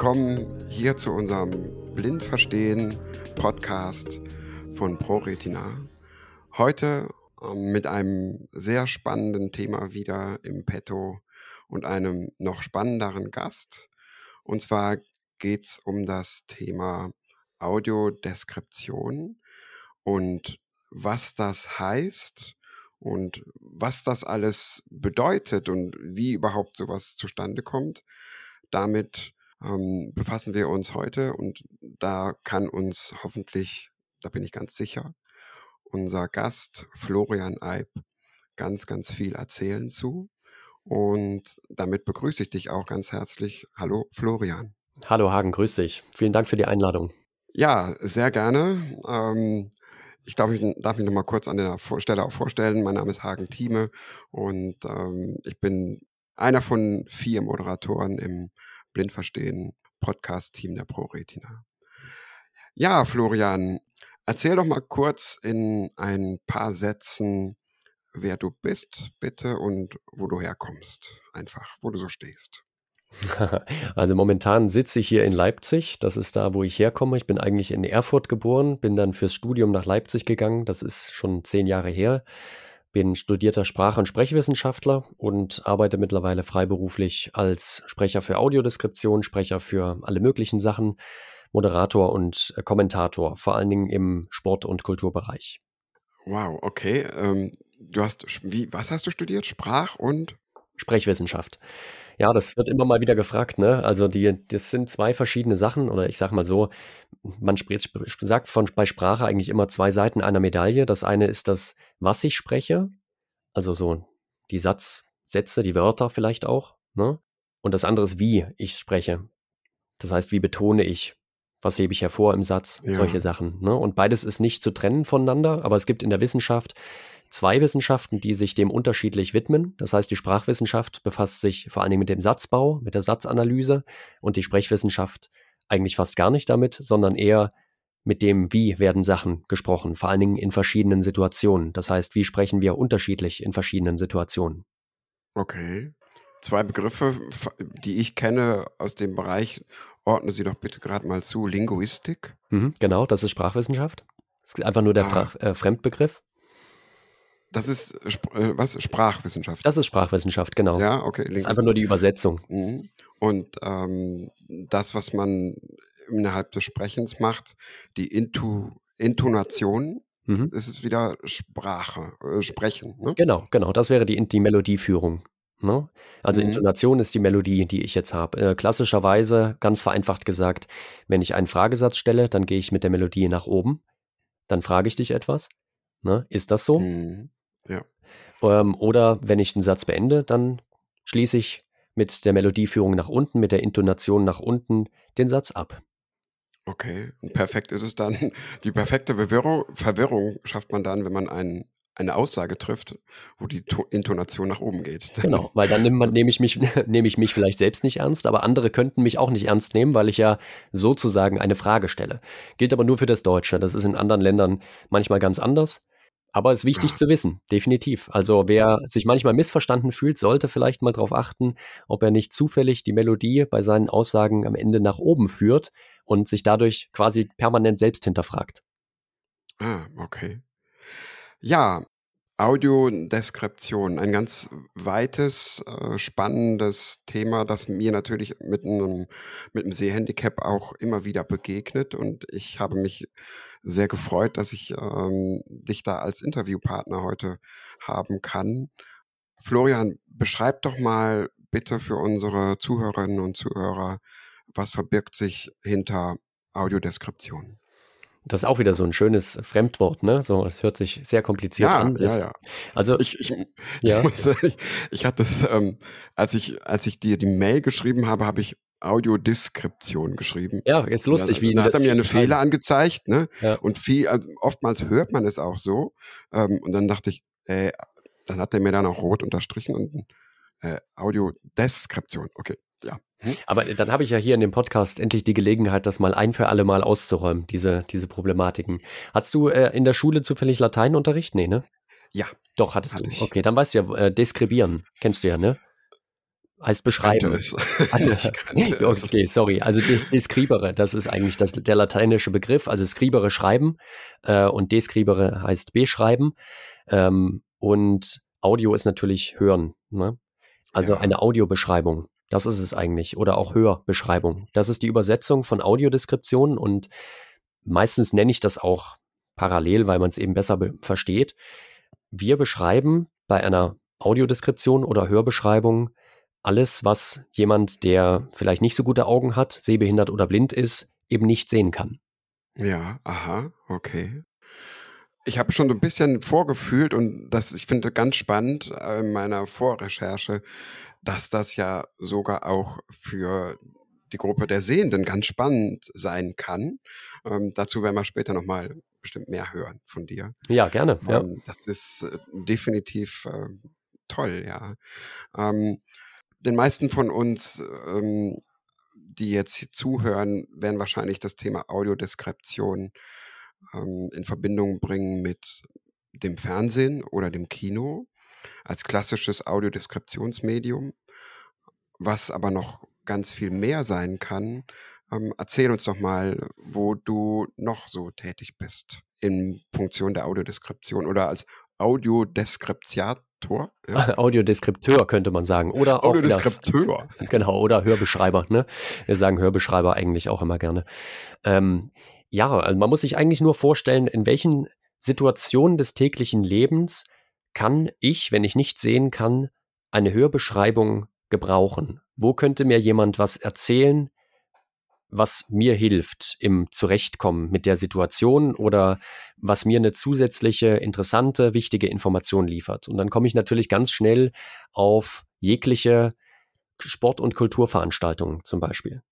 willkommen hier zu unserem Blindverstehen Podcast von ProRetina. Heute ähm, mit einem sehr spannenden Thema wieder im Petto und einem noch spannenderen Gast. Und zwar geht es um das Thema Audiodeskription und was das heißt und was das alles bedeutet und wie überhaupt sowas zustande kommt. Damit ähm, befassen wir uns heute und da kann uns hoffentlich, da bin ich ganz sicher, unser Gast Florian Eib ganz, ganz viel erzählen zu. Und damit begrüße ich dich auch ganz herzlich. Hallo Florian. Hallo Hagen, grüß dich. Vielen Dank für die Einladung. Ja, sehr gerne. Ähm, ich darf mich, darf mich noch mal kurz an der Stelle auch vorstellen. Mein Name ist Hagen Thieme und ähm, ich bin einer von vier Moderatoren im Blindverstehen Podcast-Team der ProRetina. Ja, Florian, erzähl doch mal kurz in ein paar Sätzen, wer du bist, bitte, und wo du herkommst. Einfach, wo du so stehst. Also momentan sitze ich hier in Leipzig. Das ist da, wo ich herkomme. Ich bin eigentlich in Erfurt geboren, bin dann fürs Studium nach Leipzig gegangen. Das ist schon zehn Jahre her. Bin studierter Sprach- und Sprechwissenschaftler und arbeite mittlerweile freiberuflich als Sprecher für Audiodeskription, Sprecher für alle möglichen Sachen, Moderator und äh, Kommentator, vor allen Dingen im Sport- und Kulturbereich. Wow, okay. Ähm, du hast, wie, was hast du studiert? Sprach- und? Sprechwissenschaft. Ja, das wird immer mal wieder gefragt, ne? Also die, das sind zwei verschiedene Sachen, oder ich sag mal so, man spricht, sagt von bei Sprache eigentlich immer zwei Seiten einer Medaille. Das eine ist das, was ich spreche, also so die Satzsätze, die Wörter vielleicht auch, ne? Und das andere ist, wie ich spreche. Das heißt, wie betone ich, was hebe ich hervor im Satz, ja. solche Sachen. Ne? Und beides ist nicht zu trennen voneinander, aber es gibt in der Wissenschaft zwei Wissenschaften, die sich dem unterschiedlich widmen. Das heißt, die Sprachwissenschaft befasst sich vor allen Dingen mit dem Satzbau, mit der Satzanalyse und die Sprechwissenschaft eigentlich fast gar nicht damit, sondern eher mit dem, wie werden Sachen gesprochen, vor allen Dingen in verschiedenen Situationen. Das heißt, wie sprechen wir unterschiedlich in verschiedenen Situationen. Okay. Zwei Begriffe, die ich kenne aus dem Bereich, ordne sie doch bitte gerade mal zu. Linguistik. Mhm, genau, das ist Sprachwissenschaft. Das ist einfach nur der ah. äh, Fremdbegriff. Das ist äh, was? Sprachwissenschaft. Das ist Sprachwissenschaft, genau. Ja, okay. Das ist einfach nur die Übersetzung. Mhm. Und ähm, das, was man innerhalb des Sprechens macht, die Intu Intonation, mhm. ist es wieder Sprache, äh, Sprechen. Ne? Genau, genau. Das wäre die, die Melodieführung. Ne? Also mhm. Intonation ist die Melodie, die ich jetzt habe. Äh, klassischerweise, ganz vereinfacht gesagt, wenn ich einen Fragesatz stelle, dann gehe ich mit der Melodie nach oben. Dann frage ich dich etwas. Ne? Ist das so? Mhm. Ja. Ähm, oder wenn ich einen Satz beende, dann schließe ich mit der Melodieführung nach unten, mit der Intonation nach unten den Satz ab. Okay, perfekt ist es dann. Die perfekte Verwirrung, Verwirrung schafft man dann, wenn man einen, eine Aussage trifft, wo die to Intonation nach oben geht. Genau, weil dann nehme nehm ich, mich, nehm ich mich vielleicht selbst nicht ernst, aber andere könnten mich auch nicht ernst nehmen, weil ich ja sozusagen eine Frage stelle. Gilt aber nur für das Deutsche. Das ist in anderen Ländern manchmal ganz anders. Aber ist wichtig ja. zu wissen, definitiv. Also wer sich manchmal missverstanden fühlt, sollte vielleicht mal darauf achten, ob er nicht zufällig die Melodie bei seinen Aussagen am Ende nach oben führt und sich dadurch quasi permanent selbst hinterfragt. Ah, okay. Ja, Audiodeskription, ein ganz weites, äh, spannendes Thema, das mir natürlich mit einem, mit einem Sehhandicap auch immer wieder begegnet. Und ich habe mich sehr gefreut, dass ich ähm, dich da als Interviewpartner heute haben kann. Florian, beschreib doch mal bitte für unsere Zuhörerinnen und Zuhörer, was verbirgt sich hinter Audiodeskription? Das ist auch wieder so ein schönes Fremdwort, ne? So, es hört sich sehr kompliziert ja, an. Ja, ja. Also ich, ich, ja. ich, muss, ich, ich hatte es, ähm, als ich, als ich dir die Mail geschrieben habe, habe ich Audiodeskription geschrieben. Ja, ist lustig, ja, wie da hat er mir eine Fehler angezeigt, ne? Ja. Und viel, also oftmals hört man es auch so. Ähm, und dann dachte ich, äh, dann hat er mir dann auch rot unterstrichen und äh, Audiodeskription. Okay, ja. Hm? Aber dann habe ich ja hier in dem Podcast endlich die Gelegenheit, das mal ein für alle Mal auszuräumen, diese, diese Problematiken. Hast du äh, in der Schule zufällig Lateinunterricht? Nee, ne? Ja. Doch, hattest hatte du. Ich. Okay, dann weißt du ja, äh, deskribieren. Kennst du ja, ne? heißt beschreiben. Es. okay, sorry. Also describere, das ist eigentlich das, der lateinische Begriff. Also scribere schreiben äh, und describere heißt beschreiben. Ähm, und Audio ist natürlich hören. Ne? Also ja. eine Audiobeschreibung. Das ist es eigentlich. Oder auch Hörbeschreibung. Das ist die Übersetzung von Audiodeskriptionen und meistens nenne ich das auch parallel, weil man es eben besser versteht. Wir beschreiben bei einer Audiodeskription oder Hörbeschreibung alles, was jemand, der vielleicht nicht so gute Augen hat, sehbehindert oder blind ist, eben nicht sehen kann. Ja, aha, okay. Ich habe schon so ein bisschen vorgefühlt und das, ich finde ganz spannend äh, in meiner Vorrecherche, dass das ja sogar auch für die Gruppe der Sehenden ganz spannend sein kann. Ähm, dazu werden wir später nochmal bestimmt mehr hören von dir. Ja, gerne. Ja. Ähm, das ist äh, definitiv äh, toll, ja. Ähm, den meisten von uns, ähm, die jetzt hier zuhören, werden wahrscheinlich das Thema Audiodeskription ähm, in Verbindung bringen mit dem Fernsehen oder dem Kino als klassisches Audiodeskriptionsmedium, was aber noch ganz viel mehr sein kann. Ähm, erzähl uns doch mal, wo du noch so tätig bist in Funktion der Audiodeskription oder als Audiodeskriptiator Tor? Ja. Audiodeskripteur könnte man sagen. Oder Audiodeskripteur. Genau, oder Hörbeschreiber. Ne? Wir sagen Hörbeschreiber eigentlich auch immer gerne. Ähm, ja, also man muss sich eigentlich nur vorstellen, in welchen Situationen des täglichen Lebens kann ich, wenn ich nicht sehen kann, eine Hörbeschreibung gebrauchen? Wo könnte mir jemand was erzählen, was mir hilft im Zurechtkommen mit der Situation oder was mir eine zusätzliche, interessante, wichtige Information liefert. Und dann komme ich natürlich ganz schnell auf jegliche Sport- und Kulturveranstaltungen zum Beispiel.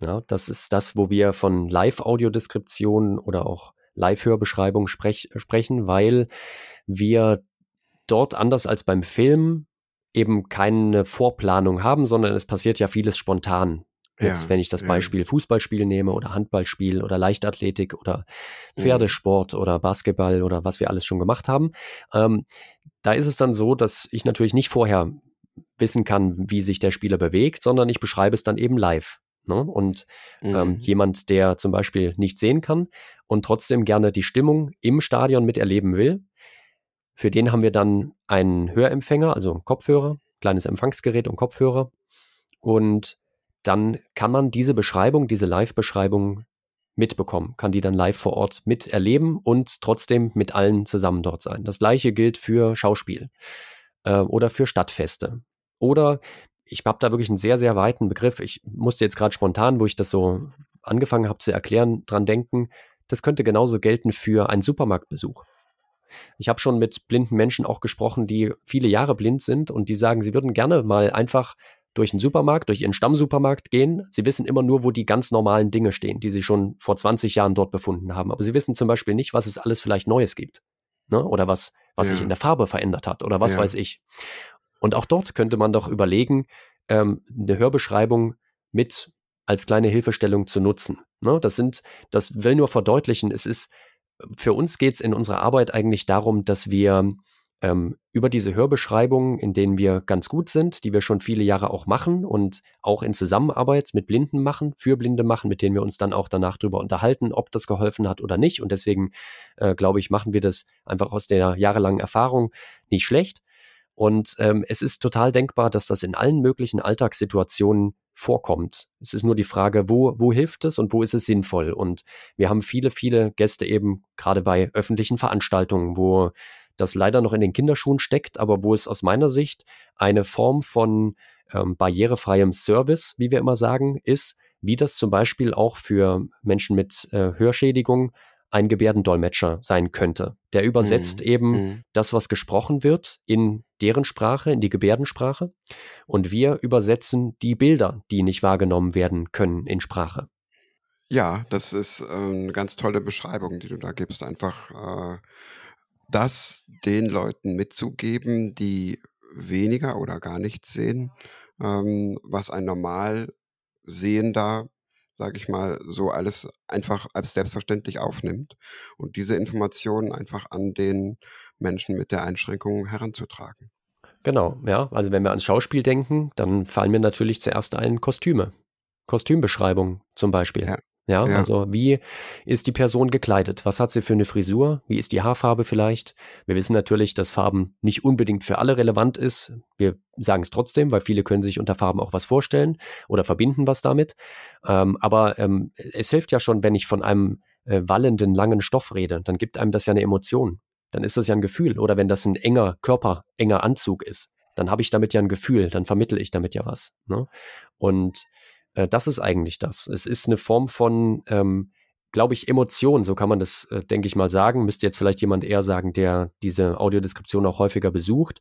Ja, das ist das, wo wir von Live-Audiodeskriptionen oder auch Live-Hörbeschreibung sprech sprechen, weil wir dort anders als beim Film eben keine Vorplanung haben, sondern es passiert ja vieles spontan. Jetzt, ja, wenn ich das Beispiel Fußballspiel nehme oder Handballspiel oder Leichtathletik oder mhm. Pferdesport mhm. oder Basketball oder was wir alles schon gemacht haben, ähm, da ist es dann so, dass ich natürlich nicht vorher wissen kann, wie sich der Spieler bewegt, sondern ich beschreibe es dann eben live. Ne? Und ähm, mhm. ähm, jemand, der zum Beispiel nicht sehen kann und trotzdem gerne die Stimmung im Stadion miterleben will, für den haben wir dann einen Hörempfänger, also Kopfhörer, kleines Empfangsgerät und Kopfhörer. Und dann kann man diese Beschreibung, diese Live-Beschreibung mitbekommen, kann die dann live vor Ort miterleben und trotzdem mit allen zusammen dort sein. Das gleiche gilt für Schauspiel äh, oder für Stadtfeste. Oder ich habe da wirklich einen sehr, sehr weiten Begriff. Ich musste jetzt gerade spontan, wo ich das so angefangen habe zu erklären, dran denken, das könnte genauso gelten für einen Supermarktbesuch. Ich habe schon mit blinden Menschen auch gesprochen, die viele Jahre blind sind und die sagen, sie würden gerne mal einfach durch den Supermarkt, durch ihren Stammsupermarkt gehen. Sie wissen immer nur, wo die ganz normalen Dinge stehen, die sie schon vor 20 Jahren dort befunden haben. Aber sie wissen zum Beispiel nicht, was es alles vielleicht Neues gibt. Ne? Oder was, was ja. sich in der Farbe verändert hat oder was ja. weiß ich. Und auch dort könnte man doch überlegen, ähm, eine Hörbeschreibung mit als kleine Hilfestellung zu nutzen. Ne? Das sind, das will nur verdeutlichen, es ist, für uns geht es in unserer Arbeit eigentlich darum, dass wir ähm, über diese Hörbeschreibungen, in denen wir ganz gut sind, die wir schon viele Jahre auch machen und auch in Zusammenarbeit mit Blinden machen, für Blinde machen, mit denen wir uns dann auch danach darüber unterhalten, ob das geholfen hat oder nicht. Und deswegen, äh, glaube ich, machen wir das einfach aus der jahrelangen Erfahrung nicht schlecht. Und ähm, es ist total denkbar, dass das in allen möglichen Alltagssituationen vorkommt. Es ist nur die Frage, wo, wo hilft es und wo ist es sinnvoll? Und wir haben viele, viele Gäste eben gerade bei öffentlichen Veranstaltungen, wo das leider noch in den Kinderschuhen steckt, aber wo es aus meiner Sicht eine Form von ähm, barrierefreiem Service, wie wir immer sagen, ist, wie das zum Beispiel auch für Menschen mit äh, Hörschädigung ein Gebärdendolmetscher sein könnte. Der übersetzt mhm. eben mhm. das, was gesprochen wird, in deren Sprache, in die Gebärdensprache. Und wir übersetzen die Bilder, die nicht wahrgenommen werden können, in Sprache. Ja, das ist eine ganz tolle Beschreibung, die du da gibst. Einfach äh, das den Leuten mitzugeben, die weniger oder gar nichts sehen, ähm, was ein normal Sehender, sage ich mal, so alles einfach als selbstverständlich aufnimmt und diese Informationen einfach an den Menschen mit der Einschränkung heranzutragen. Genau, ja. Also wenn wir ans Schauspiel denken, dann fallen mir natürlich zuerst ein Kostüme. Kostümbeschreibung zum Beispiel. Ja. Ja, Ja. also wie ist die Person gekleidet? Was hat sie für eine Frisur? Wie ist die Haarfarbe vielleicht? Wir wissen natürlich, dass Farben nicht unbedingt für alle relevant ist. Wir sagen es trotzdem, weil viele können sich unter Farben auch was vorstellen oder verbinden was damit. Ähm, aber ähm, es hilft ja schon, wenn ich von einem äh, wallenden, langen Stoff rede, dann gibt einem das ja eine Emotion. Dann ist das ja ein Gefühl. Oder wenn das ein enger Körper, enger Anzug ist, dann habe ich damit ja ein Gefühl, dann vermittle ich damit ja was. Ne? Und äh, das ist eigentlich das. Es ist eine Form von, ähm, glaube ich, Emotion, so kann man das, äh, denke ich mal, sagen. Müsste jetzt vielleicht jemand eher sagen, der diese Audiodeskription auch häufiger besucht.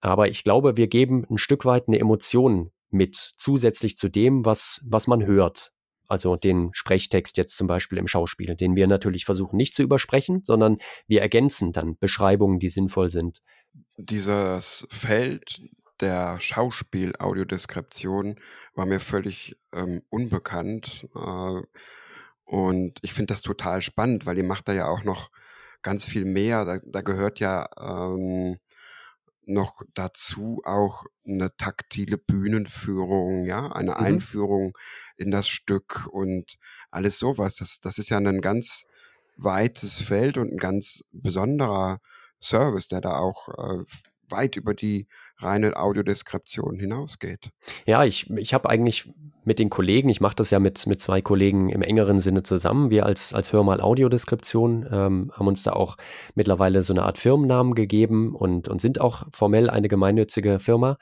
Aber ich glaube, wir geben ein Stück weit eine Emotion mit, zusätzlich zu dem, was, was man hört. Also den Sprechtext jetzt zum Beispiel im Schauspiel, den wir natürlich versuchen nicht zu übersprechen, sondern wir ergänzen dann Beschreibungen, die sinnvoll sind. Dieses Feld der Schauspiel-Audiodeskription war mir völlig ähm, unbekannt. Äh, und ich finde das total spannend, weil ihr macht da ja auch noch ganz viel mehr. Da, da gehört ja ähm, noch dazu auch eine taktile Bühnenführung, ja, eine Mhm. Einführung in das Stück und alles sowas. Das, das ist ja ein ganz weites Feld und ein ganz besonderer Service, der da auch äh, weit über die reine Audiodeskription hinausgeht. Ja, ich, ich habe eigentlich mit den Kollegen, ich mache das ja mit, mit zwei Kollegen im engeren Sinne zusammen. Wir als, als Hörmal Audiodeskription ähm, haben uns da auch mittlerweile so eine Art Firmennamen gegeben und, und sind auch formell eine gemeinnützige Firma.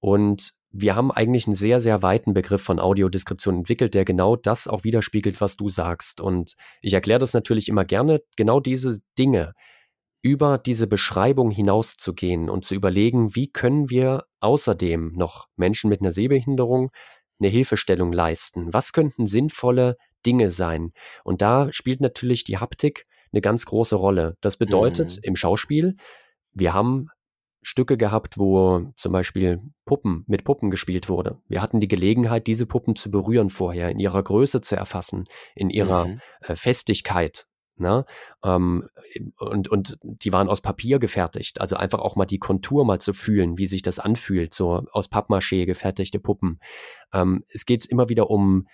Und wir haben eigentlich einen sehr, sehr weiten Begriff von Audiodeskription entwickelt, der genau das auch widerspiegelt, was du sagst. Und ich erkläre das natürlich immer gerne, genau diese Dinge über diese Beschreibung hinauszugehen und zu überlegen, wie können wir außerdem noch Menschen mit einer Sehbehinderung eine Hilfestellung leisten? Was könnten sinnvolle Dinge sein? Und da spielt natürlich die Haptik eine ganz große Rolle. Das bedeutet Mhm. im Schauspiel, wir haben Stücke gehabt, wo zum Beispiel Puppen mit Puppen gespielt wurde. Wir hatten die Gelegenheit, diese Puppen zu berühren vorher, in ihrer Größe zu erfassen, in ihrer Mhm. äh, Festigkeit. Ne? Ähm, und, und die waren aus Papier gefertigt. Also einfach auch mal die Kontur mal zu fühlen, wie sich das anfühlt, so aus Pappmaché gefertigte Puppen. Ähm, es geht immer wieder um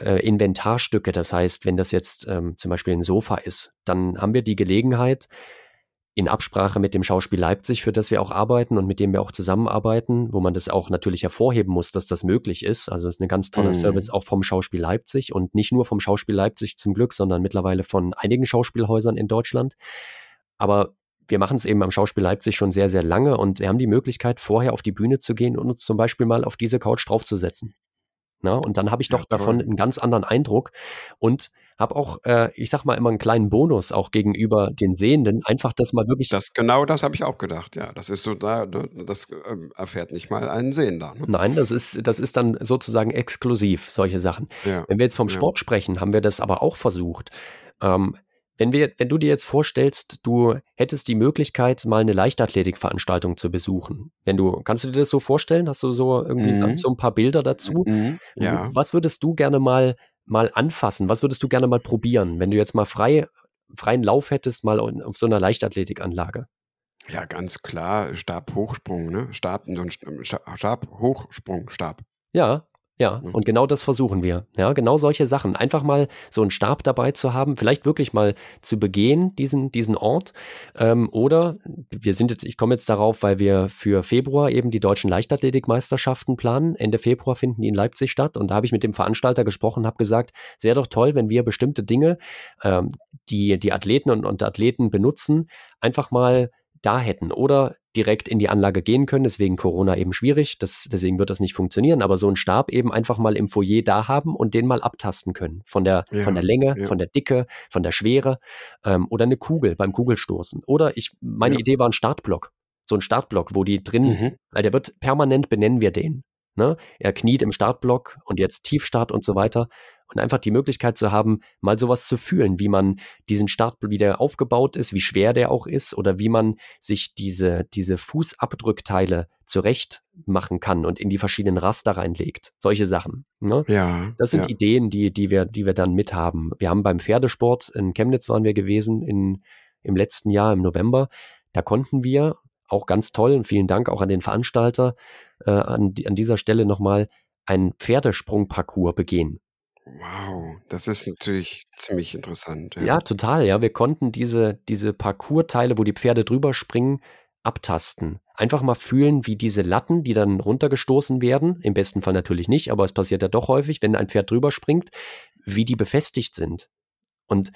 äh, Inventarstücke. Das heißt, wenn das jetzt ähm, zum Beispiel ein Sofa ist, dann haben wir die Gelegenheit, in Absprache mit dem Schauspiel Leipzig, für das wir auch arbeiten und mit dem wir auch zusammenarbeiten, wo man das auch natürlich hervorheben muss, dass das möglich ist. Also es ist ein ganz toller Mhm. Service auch vom Schauspiel Leipzig und nicht nur vom Schauspiel Leipzig zum Glück, sondern mittlerweile von einigen Schauspielhäusern in Deutschland. Aber wir machen es eben am Schauspiel Leipzig schon sehr, sehr lange und wir haben die Möglichkeit, vorher auf die Bühne zu gehen und uns zum Beispiel mal auf diese Couch draufzusetzen. Na, und dann habe ich Ja, doch davon toll. einen ganz anderen Eindruck und habe auch, äh, ich sag mal, immer einen kleinen Bonus auch gegenüber den Sehenden, einfach das mal wirklich Das, genau das habe ich auch gedacht, ja. Das ist so, da, das ähm, erfährt nicht mal ein Sehender. Ne? Nein, das ist, das ist dann sozusagen exklusiv, solche Sachen. Ja. Wenn wir jetzt vom Ja. Sport sprechen, haben wir das aber auch versucht. Ähm, wenn, wir, wenn du dir jetzt vorstellst, du hättest die Möglichkeit, mal eine Leichtathletikveranstaltung zu besuchen. Wenn du, kannst du dir das so vorstellen? Hast du so irgendwie so- Mhm. so ein paar Bilder dazu? Mhm. Ja. Was würdest du gerne mal, mal anfassen? Was würdest du gerne mal probieren, wenn du jetzt mal frei, freien Lauf hättest, mal auf so einer Leichtathletikanlage? ja, ganz klar, Stabhochsprung, ne? Stab, so ein Sta- Stabhochsprung, Stab. Ja, ja, Mhm. und genau das versuchen wir. Ja, genau solche Sachen. Einfach mal so einen Stab dabei zu haben, vielleicht wirklich mal zu begehen, diesen, diesen Ort. Ähm, oder wir sind jetzt, ich komme jetzt darauf, weil wir für Februar eben die deutschen Leichtathletikmeisterschaften planen. Ende Februar finden die in Leipzig statt. Und da habe ich mit dem Veranstalter gesprochen, habe gesagt, es wäre doch toll, wenn wir bestimmte Dinge, ähm, die die Athleten und, und Athleten benutzen, einfach mal da hätten oder direkt in die Anlage gehen können. Deswegen Corona eben schwierig, das, deswegen wird das nicht funktionieren, aber so einen Stab eben einfach mal im Foyer da haben und den mal abtasten können. Von der, Ja, von der Länge, ja. von der Dicke, von der Schwere ähm, oder eine Kugel beim Kugelstoßen. Oder ich, meine Ja. Idee war ein Startblock. So ein Startblock, wo die drin, Mhm. weil der wird permanent benennen wir den. Ne? Er kniet im Startblock und jetzt Tiefstart und so weiter. Und einfach die Möglichkeit zu haben, mal sowas zu fühlen, wie man diesen Start, wie der aufgebaut ist, wie schwer der auch ist oder wie man sich diese, diese Fußabdrückteile zurecht machen kann und in die verschiedenen Raster reinlegt. Solche Sachen. Ne? Ja. Das sind ja. Ideen, die, die, wir, die wir dann mithaben. Wir haben beim Pferdesport in Chemnitz waren wir gewesen in, im letzten Jahr, im November. Da konnten wir auch ganz toll und vielen Dank auch an den Veranstalter, äh, an, an dieser Stelle nochmal einen Pferdesprungparcours begehen. Wow, das ist natürlich ziemlich interessant. Ja. ja, total. Ja, wir konnten diese, diese Parcours-Teile, wo die Pferde drüber springen, abtasten. Einfach mal fühlen, wie diese Latten, die dann runtergestoßen werden, im besten Fall natürlich nicht, aber es passiert ja doch häufig, wenn ein Pferd drüber springt, wie die befestigt sind. Und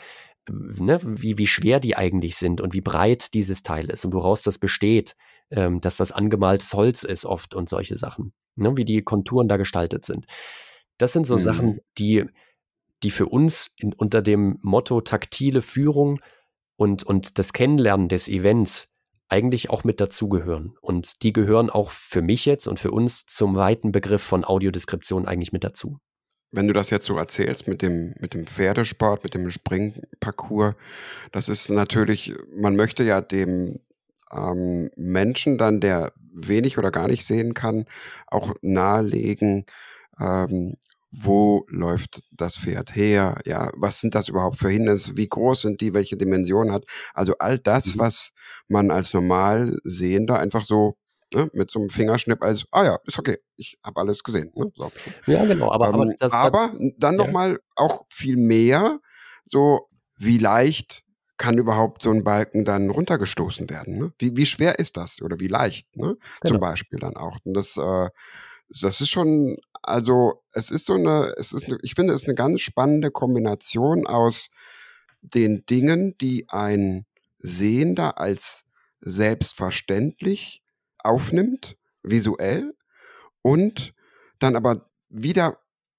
ne, wie, wie schwer die eigentlich sind und wie breit dieses Teil ist und woraus das besteht, ähm, dass das angemaltes Holz ist oft und solche Sachen, ne, wie die Konturen da gestaltet sind. Das sind so mhm. Sachen, die, die für uns in, unter dem Motto taktile Führung und, und das Kennenlernen des Events eigentlich auch mit dazugehören. Und die gehören auch für mich jetzt und für uns zum weiten Begriff von Audiodeskription eigentlich mit dazu wenn du das jetzt so erzählst mit dem, mit dem Pferdesport, mit dem Springparcours, das ist natürlich, man möchte ja dem ähm, Menschen dann, der wenig oder gar nicht sehen kann, auch nahelegen, ähm, wo läuft das Pferd her? Ja, was sind das überhaupt für Hindernisse? Wie groß sind die? Welche Dimension hat? Also all das, mhm. was man als normal Sehender einfach so ne, mit so einem Fingerschnipp als, ah ja, ist okay, ich habe alles gesehen. Ne, so. Ja, genau. Aber, ähm, aber, das, aber das, dann ja. nochmal auch viel mehr, so wie leicht kann überhaupt so ein Balken dann runtergestoßen werden? Ne? Wie, wie schwer ist das oder wie leicht? Ne? Genau. Zum Beispiel dann auch. Und das, äh, das ist schon, also es ist so eine, es ist, ich finde, es ist eine ganz spannende Kombination aus den Dingen, die ein Sehender als selbstverständlich aufnimmt, visuell, und dann aber wieder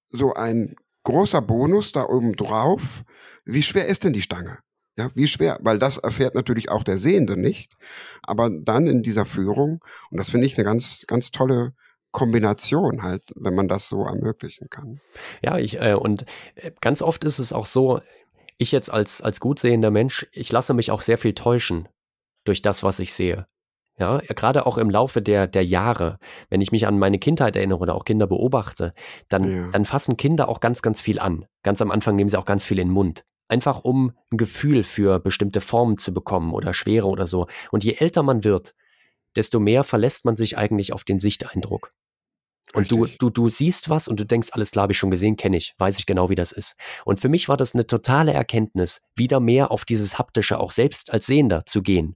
so ein großer Bonus da oben drauf. Wie schwer ist denn die Stange? Ja, wie schwer? Weil das erfährt natürlich auch der Sehende nicht. Aber dann in dieser Führung, und das finde ich eine ganz, ganz tolle Kombination halt, wenn man das so ermöglichen kann. Ja, ich, äh, und äh, ganz oft ist es auch so, ich jetzt als, als gut sehender Mensch, ich lasse mich auch sehr viel täuschen durch das, was ich sehe. Ja, gerade auch im Laufe der, der Jahre, wenn ich mich an meine Kindheit erinnere oder auch Kinder beobachte, dann, ja. dann fassen Kinder auch ganz, ganz viel an. Ganz am Anfang nehmen sie auch ganz viel in den Mund. Einfach um ein Gefühl für bestimmte Formen zu bekommen oder Schwere oder so. Und je älter man wird, desto mehr verlässt man sich eigentlich auf den Sichteindruck. Und du, du, du siehst was und du denkst, alles klar, habe ich schon gesehen, kenne ich, weiß ich genau, wie das ist. Und für mich war das eine totale Erkenntnis, wieder mehr auf dieses Haptische auch selbst als Sehender zu gehen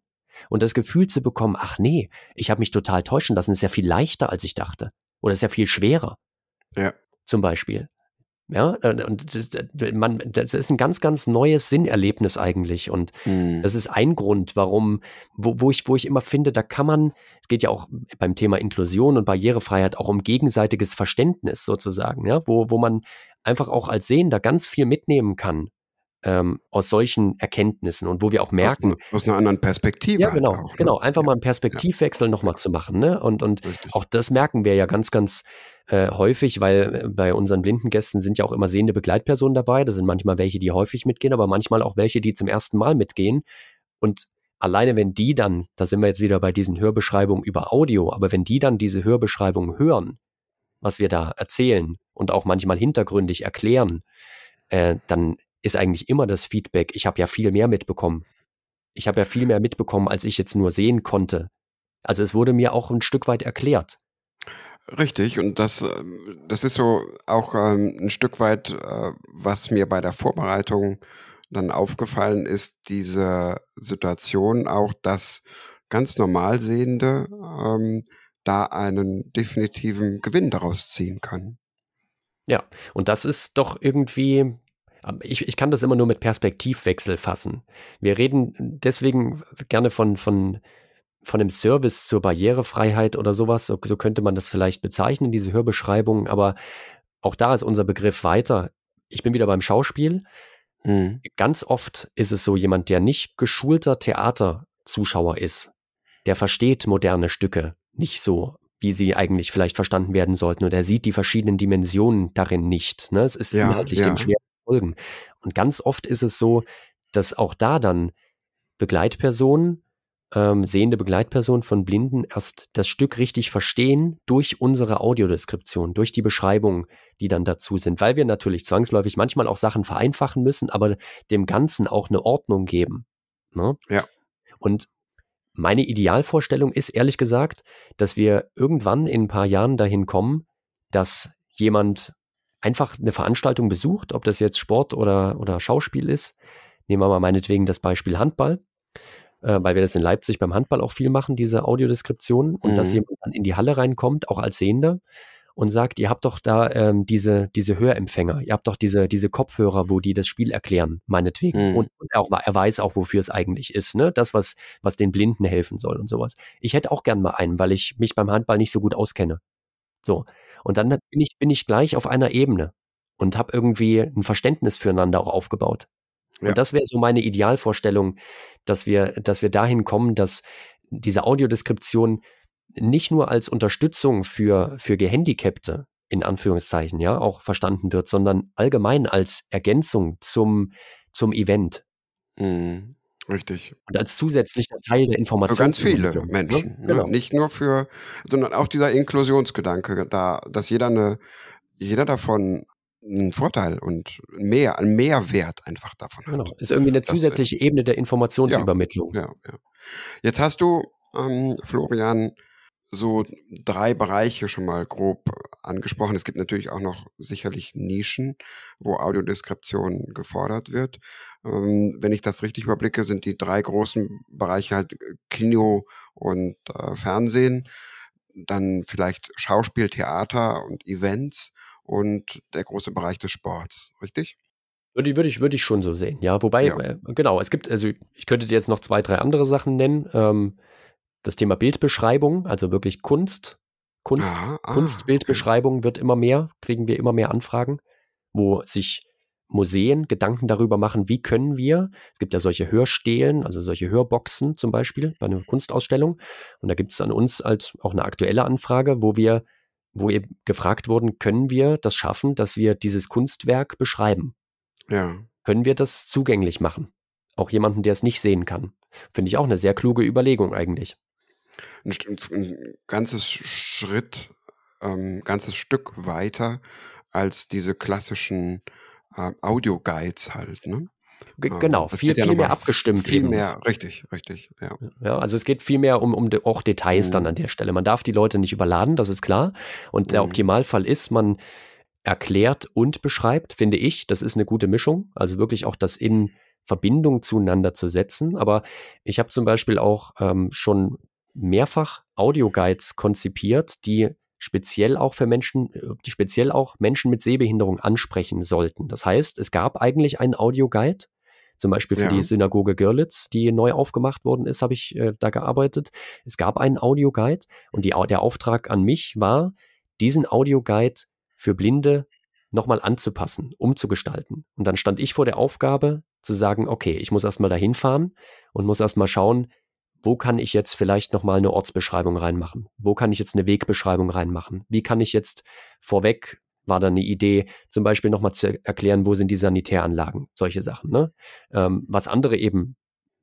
und das Gefühl zu bekommen, ach nee, ich habe mich total täuschen lassen, ist ja viel leichter, als ich dachte. Oder ist ja viel schwerer. Ja. Zum Beispiel. Ja, äh, und das, man, das ist ein ganz, ganz neues Sinnerlebnis eigentlich. Und mhm. das ist ein Grund, warum, wo, wo, ich, wo ich immer finde, da kann man, es geht ja auch beim Thema Inklusion und Barrierefreiheit auch um gegenseitiges Verständnis sozusagen, ja, wo, wo man einfach auch als Sehender ganz viel mitnehmen kann ähm, aus solchen Erkenntnissen und wo wir auch merken. Aus, aus einer anderen Perspektive. Ja, genau, auch, ne? genau. Einfach mal einen Perspektivwechsel ja. nochmal zu machen. Ne? Und, und auch das merken wir ja ganz, ganz äh, häufig, weil äh, bei unseren blinden Gästen sind ja auch immer sehende Begleitpersonen dabei. Das sind manchmal welche, die häufig mitgehen, aber manchmal auch welche, die zum ersten Mal mitgehen. Und alleine wenn die dann, da sind wir jetzt wieder bei diesen Hörbeschreibungen über Audio, aber wenn die dann diese Hörbeschreibungen hören, was wir da erzählen und auch manchmal hintergründig erklären, äh, dann ist eigentlich immer das Feedback, ich habe ja viel mehr mitbekommen. Ich habe ja viel mehr mitbekommen, als ich jetzt nur sehen konnte. Also es wurde mir auch ein Stück weit erklärt. Richtig, und das, äh, das ist so auch ähm, ein Stück weit, äh, was mir bei der Vorbereitung dann aufgefallen ist, diese Situation auch, dass ganz normal Sehende ähm, da einen definitiven Gewinn daraus ziehen können. Ja, und das ist doch irgendwie ich, ich kann das immer nur mit Perspektivwechsel fassen. Wir reden deswegen gerne von, von, von dem Service zur Barrierefreiheit oder sowas. So, so könnte man das vielleicht bezeichnen, diese Hörbeschreibung. Aber auch da ist unser Begriff weiter. Ich bin wieder beim Schauspiel. Mhm. Ganz oft ist es so jemand, der nicht geschulter Theaterzuschauer ist. Der versteht moderne Stücke nicht so, wie sie eigentlich vielleicht verstanden werden sollten. Und er sieht die verschiedenen Dimensionen darin nicht. Ne? Es ist ja, inhaltlich ja. dem schwer folgen. Und ganz oft ist es so, dass auch da dann Begleitpersonen, ähm, sehende Begleitpersonen von Blinden erst das Stück richtig verstehen durch unsere Audiodeskription, durch die Beschreibungen, die dann dazu sind, weil wir natürlich zwangsläufig manchmal auch Sachen vereinfachen müssen, aber dem Ganzen auch eine Ordnung geben. Ne? Ja. Und meine Idealvorstellung ist ehrlich gesagt, dass wir irgendwann in ein paar Jahren dahin kommen, dass jemand einfach eine Veranstaltung besucht, ob das jetzt Sport oder, oder Schauspiel ist. Nehmen wir mal meinetwegen das Beispiel Handball, äh, weil wir das in Leipzig beim Handball auch viel machen, diese Audiodeskription, und mhm. dass jemand dann in die Halle reinkommt, auch als Sehender, und sagt, ihr habt doch da ähm, diese, diese Hörempfänger, ihr habt doch diese, diese Kopfhörer, wo die das Spiel erklären, meinetwegen. Mhm. Und, und auch, er weiß auch, wofür es eigentlich ist, ne? Das, was, was den Blinden helfen soll und sowas. Ich hätte auch gern mal einen, weil ich mich beim Handball nicht so gut auskenne. So. Und dann bin ich, bin ich gleich auf einer Ebene und habe irgendwie ein Verständnis füreinander auch aufgebaut. Ja. Und das wäre so meine Idealvorstellung, dass wir, dass wir dahin kommen, dass diese Audiodeskription nicht nur als Unterstützung für, für Gehandicapte in Anführungszeichen, ja, auch verstanden wird, sondern allgemein als Ergänzung zum, zum Event. Mhm. Richtig. Und als zusätzlicher Teil der Information. Für ganz viele ne? Menschen. Ne? Genau. Nicht nur für, sondern auch dieser Inklusionsgedanke, da, dass jeder eine, jeder davon einen Vorteil und mehr, einen Mehrwert einfach davon hat. Genau. Ist irgendwie eine zusätzliche das, Ebene der Informationsübermittlung. Ja, ja, ja. Jetzt hast du, ähm, Florian, so drei Bereiche schon mal grob angesprochen. Es gibt natürlich auch noch sicherlich Nischen, wo Audiodeskription gefordert wird. Ähm, wenn ich das richtig überblicke, sind die drei großen Bereiche halt äh, Kino und äh, Fernsehen, dann vielleicht Schauspiel, Theater und Events und der große Bereich des Sports, richtig? Würde, würde, ich, würde ich schon so sehen, ja. Wobei, ja. Äh, genau, es gibt, also ich könnte dir jetzt noch zwei, drei andere Sachen nennen. Ähm, das Thema Bildbeschreibung, also wirklich Kunst, Kunst, ah, ah, Kunstbildbeschreibung okay. wird immer mehr, kriegen wir immer mehr Anfragen, wo sich Museen Gedanken darüber machen, wie können wir, es gibt ja solche Hörstelen, also solche Hörboxen zum Beispiel bei einer Kunstausstellung. Und da gibt es an uns halt auch eine aktuelle Anfrage, wo wir, wo eben gefragt wurden, können wir das schaffen, dass wir dieses Kunstwerk beschreiben? Ja. Können wir das zugänglich machen? Auch jemanden, der es nicht sehen kann. Finde ich auch eine sehr kluge Überlegung eigentlich ein, ein ganzes Schritt, ähm, ganzes Stück weiter als diese klassischen äh, Audio-Guides halt, ne? Ähm, genau, viel, viel ja mehr abgestimmt. Viel eben. mehr, richtig, richtig, ja. ja. Also es geht viel mehr um, um auch Details mhm. dann an der Stelle. Man darf die Leute nicht überladen, das ist klar. Und der mhm. Optimalfall ist, man erklärt und beschreibt, finde ich. Das ist eine gute Mischung. Also wirklich auch das in Verbindung zueinander zu setzen. Aber ich habe zum Beispiel auch ähm, schon mehrfach Audioguides konzipiert, die speziell auch für Menschen, äh, die speziell auch Menschen mit Sehbehinderung ansprechen sollten. Das heißt, es gab eigentlich einen Audioguide, zum Beispiel für ja. die Synagoge Görlitz, die neu aufgemacht worden ist, habe ich äh, da gearbeitet. Es gab einen Audioguide und die, der Auftrag an mich war, diesen Audioguide für Blinde nochmal anzupassen, umzugestalten. Und dann stand ich vor der Aufgabe zu sagen, okay, ich muss erstmal dahin fahren und muss erstmal schauen, wo kann ich jetzt vielleicht nochmal eine Ortsbeschreibung reinmachen? Wo kann ich jetzt eine Wegbeschreibung reinmachen? Wie kann ich jetzt vorweg, war da eine Idee, zum Beispiel nochmal zu erklären, wo sind die Sanitäranlagen? Solche Sachen, ne? Ähm, was andere eben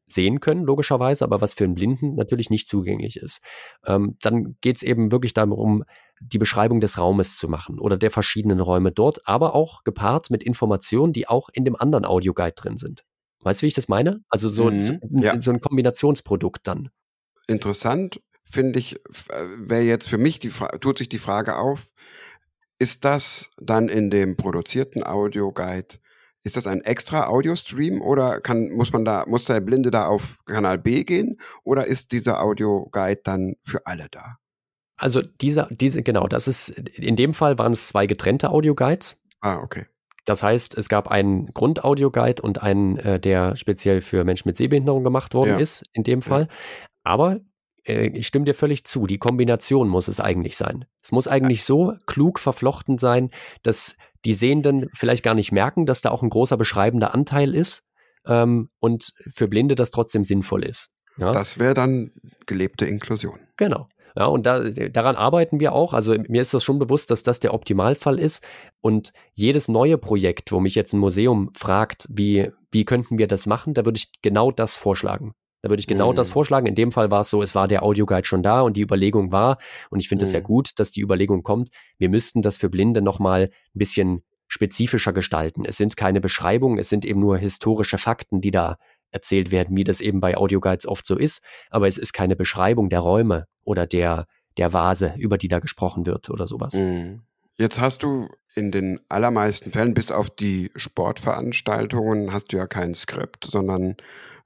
sehen können, logischerweise, aber was für einen Blinden natürlich nicht zugänglich ist. Ähm, dann geht es eben wirklich darum, die Beschreibung des Raumes zu machen oder der verschiedenen Räume dort, aber auch gepaart mit Informationen, die auch in dem anderen Audioguide drin sind. Weißt du, wie ich das meine? Also so, mhm, so, ja. so ein Kombinationsprodukt dann. Interessant finde ich, wäre jetzt für mich die tut sich die Frage auf, ist das dann in dem produzierten Audioguide, ist das ein extra Audiostream oder kann, muss man da, muss der Blinde da auf Kanal B gehen oder ist dieser Audioguide dann für alle da? Also dieser, diese, genau, das ist, in dem Fall waren es zwei getrennte Audioguides. Ah, okay. Das heißt, es gab einen Grundaudio-Guide und einen, äh, der speziell für Menschen mit Sehbehinderung gemacht worden ja. ist, in dem Fall. Ja. Aber äh, ich stimme dir völlig zu, die Kombination muss es eigentlich sein. Es muss eigentlich ja. so klug verflochten sein, dass die Sehenden vielleicht gar nicht merken, dass da auch ein großer beschreibender Anteil ist ähm, und für Blinde das trotzdem sinnvoll ist. Ja? Das wäre dann gelebte Inklusion. Genau. Ja, und da, daran arbeiten wir auch. Also mir ist das schon bewusst, dass das der Optimalfall ist. Und jedes neue Projekt, wo mich jetzt ein Museum fragt, wie, wie könnten wir das machen, da würde ich genau das vorschlagen. Da würde ich genau mhm. das vorschlagen. In dem Fall war es so, es war der Audioguide schon da und die Überlegung war, und ich finde es mhm. ja gut, dass die Überlegung kommt, wir müssten das für Blinde nochmal ein bisschen spezifischer gestalten. Es sind keine Beschreibungen, es sind eben nur historische Fakten, die da erzählt werden, wie das eben bei Audioguides oft so ist. Aber es ist keine Beschreibung der Räume oder der, der Vase, über die da gesprochen wird oder sowas. Mhm. Jetzt hast du in den allermeisten Fällen, bis auf die Sportveranstaltungen, hast du ja kein Skript, sondern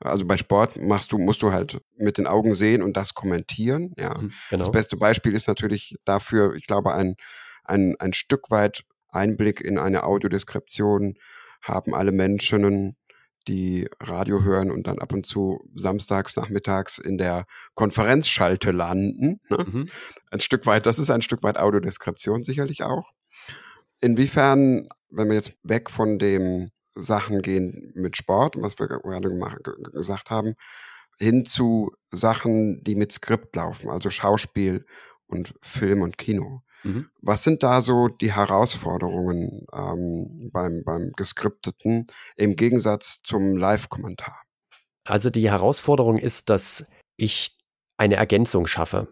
also bei Sport machst du, musst du halt mit den Augen sehen und das kommentieren. Ja. Mhm, genau. Das beste Beispiel ist natürlich dafür, ich glaube, ein, ein, ein Stück weit Einblick in eine Audiodeskription haben alle Menschen, die Radio hören und dann ab und zu samstags nachmittags in der Konferenzschalte landen. Ne? Mhm. Ein Stück weit, das ist ein Stück weit Audiodeskription sicherlich auch. Inwiefern, wenn wir jetzt weg von dem Sachen gehen mit Sport, was wir gerade gemacht, gesagt haben, hin zu Sachen, die mit Skript laufen, also Schauspiel und Film und Kino. Mhm. Was sind da so die Herausforderungen ähm, beim, beim Geskripteten im Gegensatz zum Live-Kommentar? Also die Herausforderung ist, dass ich eine Ergänzung schaffe.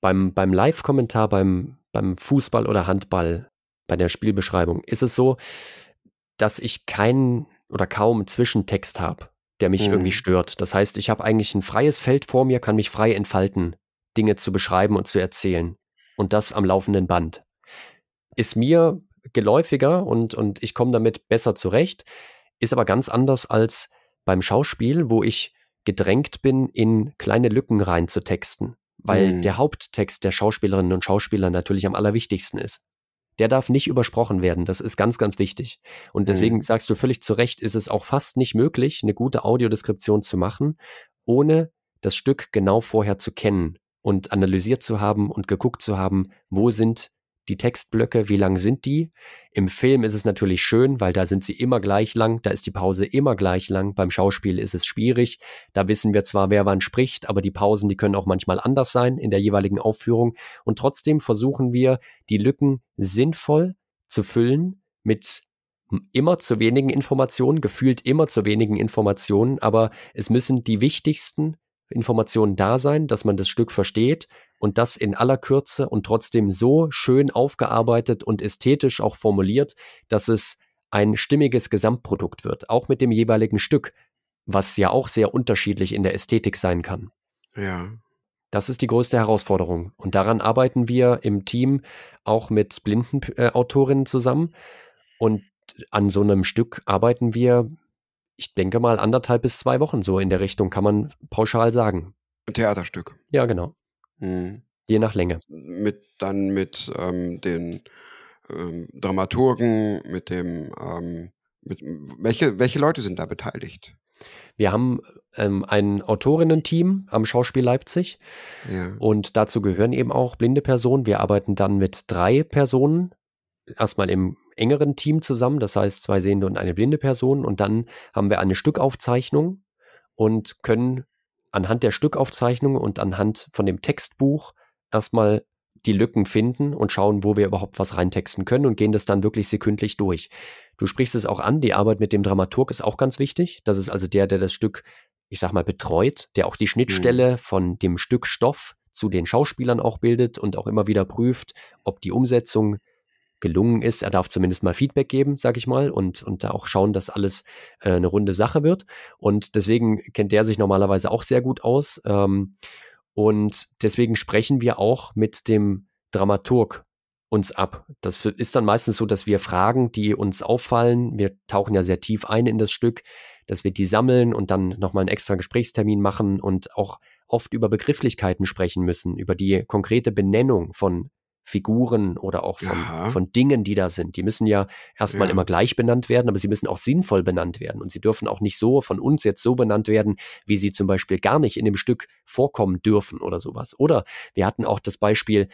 Beim, beim Live-Kommentar, beim, beim Fußball oder Handball, bei der Spielbeschreibung ist es so, dass ich keinen oder kaum Zwischentext habe, der mich mhm. irgendwie stört. Das heißt, ich habe eigentlich ein freies Feld vor mir, kann mich frei entfalten, Dinge zu beschreiben und zu erzählen und das am laufenden Band. Ist mir geläufiger und, und ich komme damit besser zurecht, ist aber ganz anders als beim Schauspiel, wo ich gedrängt bin, in kleine Lücken rein zu texten, weil mhm. der Haupttext der Schauspielerinnen und Schauspieler natürlich am allerwichtigsten ist. Der darf nicht übersprochen werden. Das ist ganz, ganz wichtig. Und deswegen mhm. sagst du völlig zu Recht, ist es auch fast nicht möglich, eine gute Audiodeskription zu machen, ohne das Stück genau vorher zu kennen und analysiert zu haben und geguckt zu haben, wo sind die Textblöcke, wie lang sind die? Im Film ist es natürlich schön, weil da sind sie immer gleich lang, da ist die Pause immer gleich lang. Beim Schauspiel ist es schwierig. Da wissen wir zwar, wer wann spricht, aber die Pausen, die können auch manchmal anders sein in der jeweiligen Aufführung. Und trotzdem versuchen wir, die Lücken sinnvoll zu füllen mit immer zu wenigen Informationen, gefühlt immer zu wenigen Informationen, aber es müssen die wichtigsten Informationen da sein, dass man das Stück versteht und das in aller Kürze und trotzdem so schön aufgearbeitet und ästhetisch auch formuliert, dass es ein stimmiges Gesamtprodukt wird, auch mit dem jeweiligen Stück, was ja auch sehr unterschiedlich in der Ästhetik sein kann. Ja. Das ist die größte Herausforderung. Und daran arbeiten wir im Team auch mit blinden äh, Autorinnen zusammen. Und an so einem Stück arbeiten wir ich denke mal, anderthalb bis zwei Wochen so in der Richtung, kann man pauschal sagen. Ein Theaterstück. Ja, genau. Mhm. Je nach Länge. Mit dann mit ähm, den ähm, Dramaturgen, mit dem ähm, mit, welche, welche Leute sind da beteiligt? Wir haben ähm, ein Autorinnen-Team am Schauspiel Leipzig ja. und dazu gehören eben auch blinde Personen. Wir arbeiten dann mit drei Personen, erstmal im engeren Team zusammen, das heißt zwei sehende und eine blinde Person. Und dann haben wir eine Stückaufzeichnung und können anhand der Stückaufzeichnung und anhand von dem Textbuch erstmal die Lücken finden und schauen, wo wir überhaupt was reintexten können und gehen das dann wirklich sekündlich durch. Du sprichst es auch an, die Arbeit mit dem Dramaturg ist auch ganz wichtig. Das ist also der, der das Stück, ich sag mal, betreut, der auch die Schnittstelle mhm. von dem Stück Stoff zu den Schauspielern auch bildet und auch immer wieder prüft, ob die Umsetzung gelungen ist. Er darf zumindest mal Feedback geben, sag ich mal, und, und da auch schauen, dass alles äh, eine runde Sache wird. Und deswegen kennt der sich normalerweise auch sehr gut aus. Ähm, und deswegen sprechen wir auch mit dem Dramaturg uns ab. Das ist dann meistens so, dass wir Fragen, die uns auffallen, wir tauchen ja sehr tief ein in das Stück, dass wir die sammeln und dann nochmal einen extra Gesprächstermin machen und auch oft über Begrifflichkeiten sprechen müssen, über die konkrete Benennung von Figuren oder auch von, von Dingen, die da sind. Die müssen ja erstmal ja. immer gleich benannt werden, aber sie müssen auch sinnvoll benannt werden. Und sie dürfen auch nicht so von uns jetzt so benannt werden, wie sie zum Beispiel gar nicht in dem Stück vorkommen dürfen oder sowas. Oder wir hatten auch das Beispiel,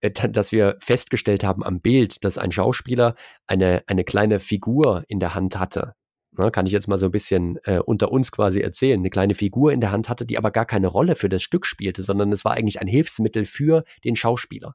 äh, dass wir festgestellt haben am Bild, dass ein Schauspieler eine, eine kleine Figur in der Hand hatte. Na, kann ich jetzt mal so ein bisschen äh, unter uns quasi erzählen, eine kleine Figur in der Hand hatte, die aber gar keine Rolle für das Stück spielte, sondern es war eigentlich ein Hilfsmittel für den Schauspieler.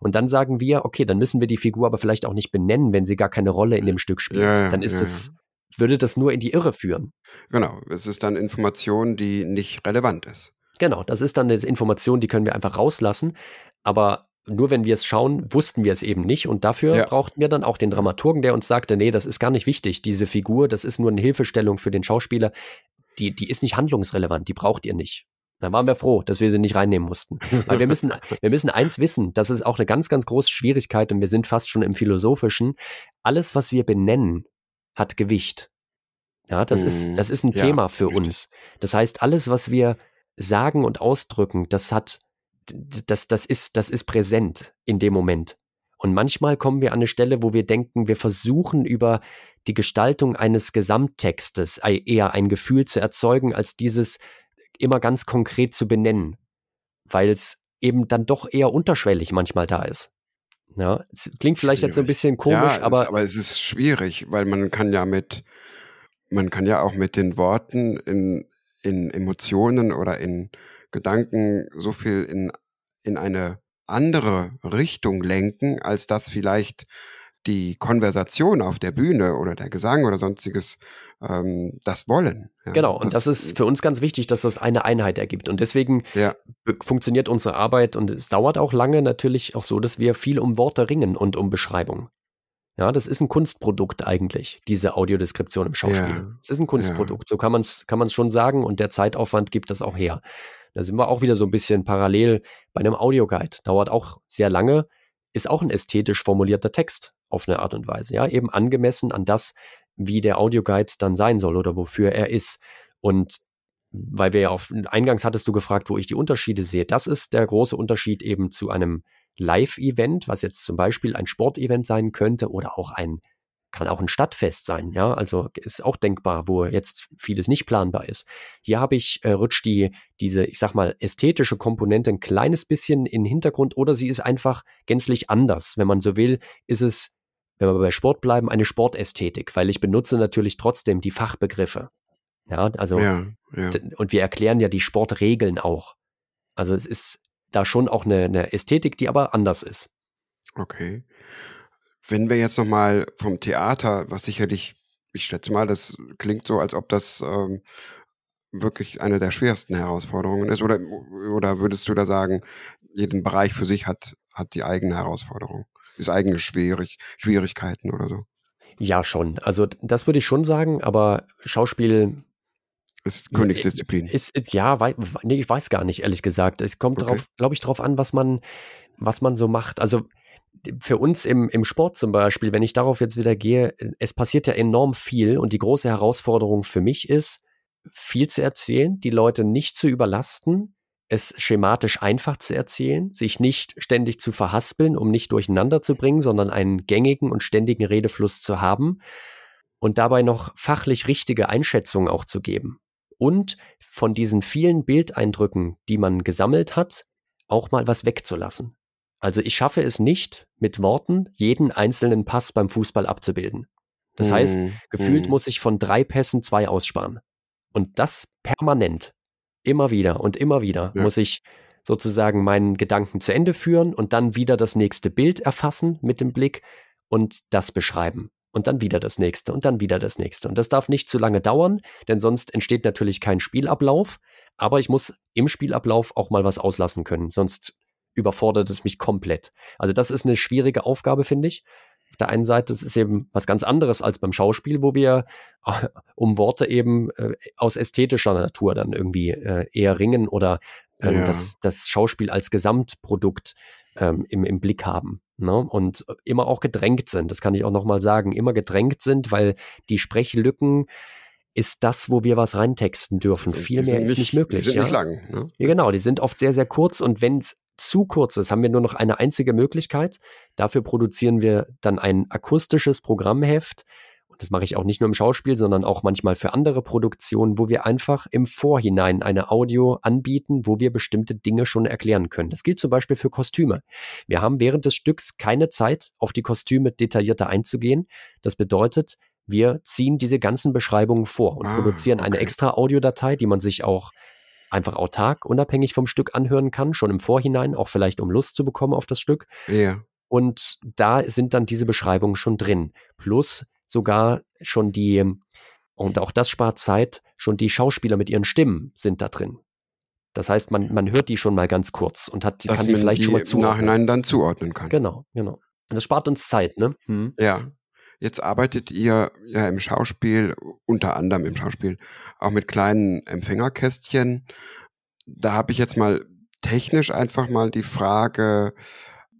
Und dann sagen wir, okay, dann müssen wir die Figur aber vielleicht auch nicht benennen, wenn sie gar keine Rolle in dem Stück spielt. Ja, dann ist ja, es, würde das nur in die Irre führen. Genau, es ist dann Information, die nicht relevant ist. Genau, das ist dann eine Information, die können wir einfach rauslassen. Aber nur wenn wir es schauen, wussten wir es eben nicht. Und dafür ja. brauchten wir dann auch den Dramaturgen, der uns sagte, nee, das ist gar nicht wichtig. Diese Figur, das ist nur eine Hilfestellung für den Schauspieler die, die ist nicht handlungsrelevant, die braucht ihr nicht. Da waren wir froh, dass wir sie nicht reinnehmen mussten. Weil wir müssen, wir müssen eins wissen, das ist auch eine ganz, ganz große Schwierigkeit und wir sind fast schon im Philosophischen. Alles, was wir benennen, hat Gewicht. Ja, das ist, mhm. das ist ein ja, Thema für richtig. uns. Das heißt, alles, was wir sagen und ausdrücken, das hat, das, das ist, das ist präsent in dem Moment. Und manchmal kommen wir an eine Stelle, wo wir denken, wir versuchen über die Gestaltung eines Gesamttextes eher ein Gefühl zu erzeugen, als dieses immer ganz konkret zu benennen, weil es eben dann doch eher unterschwellig manchmal da ist. Ja, es klingt vielleicht schwierig. jetzt so ein bisschen komisch, ja, aber. Es, aber es ist schwierig, weil man kann ja mit, man kann ja auch mit den Worten in, in Emotionen oder in Gedanken so viel in, in eine andere Richtung lenken, als das vielleicht die Konversation auf der Bühne oder der Gesang oder sonstiges ähm, das wollen. Ja, genau, und das, das, ist für uns ganz wichtig, dass das eine Einheit ergibt. Und deswegen ja. funktioniert unsere Arbeit und es dauert auch lange natürlich auch so, dass wir viel um Worte ringen und um Beschreibung. Ja, das ist ein Kunstprodukt eigentlich, diese Audiodeskription im Schauspiel. Es ja. ist ein Kunstprodukt, so kann man es kann man's schon sagen und der Zeitaufwand gibt das auch her. Da sind wir auch wieder so ein bisschen parallel bei einem Audioguide. Dauert auch sehr lange, ist auch ein ästhetisch formulierter Text auf eine Art und Weise. Ja, eben angemessen an das, wie der Audioguide dann sein soll oder wofür er ist. Und weil wir ja auf eingangs hattest du gefragt, wo ich die Unterschiede sehe. Das ist der große Unterschied eben zu einem Live-Event, was jetzt zum Beispiel ein Sportevent sein könnte oder auch ein kann auch ein Stadtfest sein, ja, also ist auch denkbar, wo jetzt vieles nicht planbar ist. Hier habe ich, äh, rutscht die, diese, ich sag mal, ästhetische Komponente ein kleines bisschen in den Hintergrund oder sie ist einfach gänzlich anders. Wenn man so will, ist es, wenn wir bei Sport bleiben, eine Sportästhetik, weil ich benutze natürlich trotzdem die Fachbegriffe. Ja, also, ja, ja. und wir erklären ja die Sportregeln auch. Also es ist da schon auch eine, eine Ästhetik, die aber anders ist. Okay. Wenn wir jetzt nochmal vom Theater, was sicherlich, ich schätze mal, das klingt so, als ob das ähm, wirklich eine der schwersten Herausforderungen ist, oder, oder würdest du da sagen, jeden Bereich für sich hat, hat die eigene Herausforderung, ist eigene Schwierig, Schwierigkeiten oder so? Ja, schon. Also das würde ich schon sagen, aber Schauspiel ist Königsdisziplin. Ist, ja, wei nee, ich weiß gar nicht, ehrlich gesagt. Es kommt okay. drauf, glaube ich, drauf an, was man, was man so macht. Also für uns im, im Sport zum Beispiel, wenn ich darauf jetzt wieder gehe, es passiert ja enorm viel und die große Herausforderung für mich ist, viel zu erzählen, die Leute nicht zu überlasten, es schematisch einfach zu erzählen, sich nicht ständig zu verhaspeln, um nicht durcheinander zu bringen, sondern einen gängigen und ständigen Redefluss zu haben und dabei noch fachlich richtige Einschätzungen auch zu geben. Und von diesen vielen Bildeindrücken, die man gesammelt hat, auch mal was wegzulassen. Also ich schaffe es nicht, mit Worten jeden einzelnen Pass beim Fußball abzubilden. Das mm, heißt, gefühlt mm. muss ich von drei Pässen zwei aussparen. Und das permanent. Immer wieder und immer wieder ja. muss ich sozusagen meinen Gedanken zu Ende führen und dann wieder das nächste Bild erfassen mit dem Blick und das beschreiben. Und dann wieder das nächste und dann wieder das nächste. Und das darf nicht zu lange dauern, denn sonst entsteht natürlich kein Spielablauf. Aber ich muss im Spielablauf auch mal was auslassen können. Sonst überfordert es mich komplett. Also das ist eine schwierige Aufgabe, finde ich. Auf der einen Seite, das ist eben was ganz anderes als beim Schauspiel, wo wir äh, um Worte eben äh, aus ästhetischer Natur dann irgendwie äh, eher ringen oder ähm, ja. das, das Schauspiel als Gesamtprodukt ähm, im, im Blick haben. Ne? Und immer auch gedrängt sind, das kann ich auch nochmal sagen, immer gedrängt sind, weil die Sprechlücken ist das, wo wir was reintexten dürfen. Also, Viel mehr ist nicht, nicht möglich. Die sind ja? nicht lang. Ne? Ja, genau, die sind oft sehr, sehr kurz und wenn es zu kurz ist, haben wir nur noch eine einzige Möglichkeit. Dafür produzieren wir dann ein akustisches Programmheft. Und das mache ich auch nicht nur im Schauspiel, sondern auch manchmal für andere Produktionen, wo wir einfach im Vorhinein eine Audio anbieten, wo wir bestimmte Dinge schon erklären können. Das gilt zum Beispiel für Kostüme. Wir haben während des Stücks keine Zeit, auf die Kostüme detaillierter einzugehen. Das bedeutet, wir ziehen diese ganzen Beschreibungen vor und ah, produzieren okay. eine extra Audiodatei, die man sich auch einfach autark, unabhängig vom Stück anhören kann, schon im Vorhinein, auch vielleicht um Lust zu bekommen auf das Stück. Ja. Und da sind dann diese Beschreibungen schon drin. Plus sogar schon die, und auch das spart Zeit, schon die Schauspieler mit ihren Stimmen sind da drin. Das heißt, man, man hört die schon mal ganz kurz und hat, Dass kann die vielleicht die schon mal zuordnen. Im Nachhinein dann zuordnen kann. Genau, genau. Und das spart uns Zeit, ne? Hm. Ja. Jetzt arbeitet ihr ja im Schauspiel, unter anderem im Schauspiel, auch mit kleinen Empfängerkästchen. Da habe ich jetzt mal technisch einfach mal die Frage,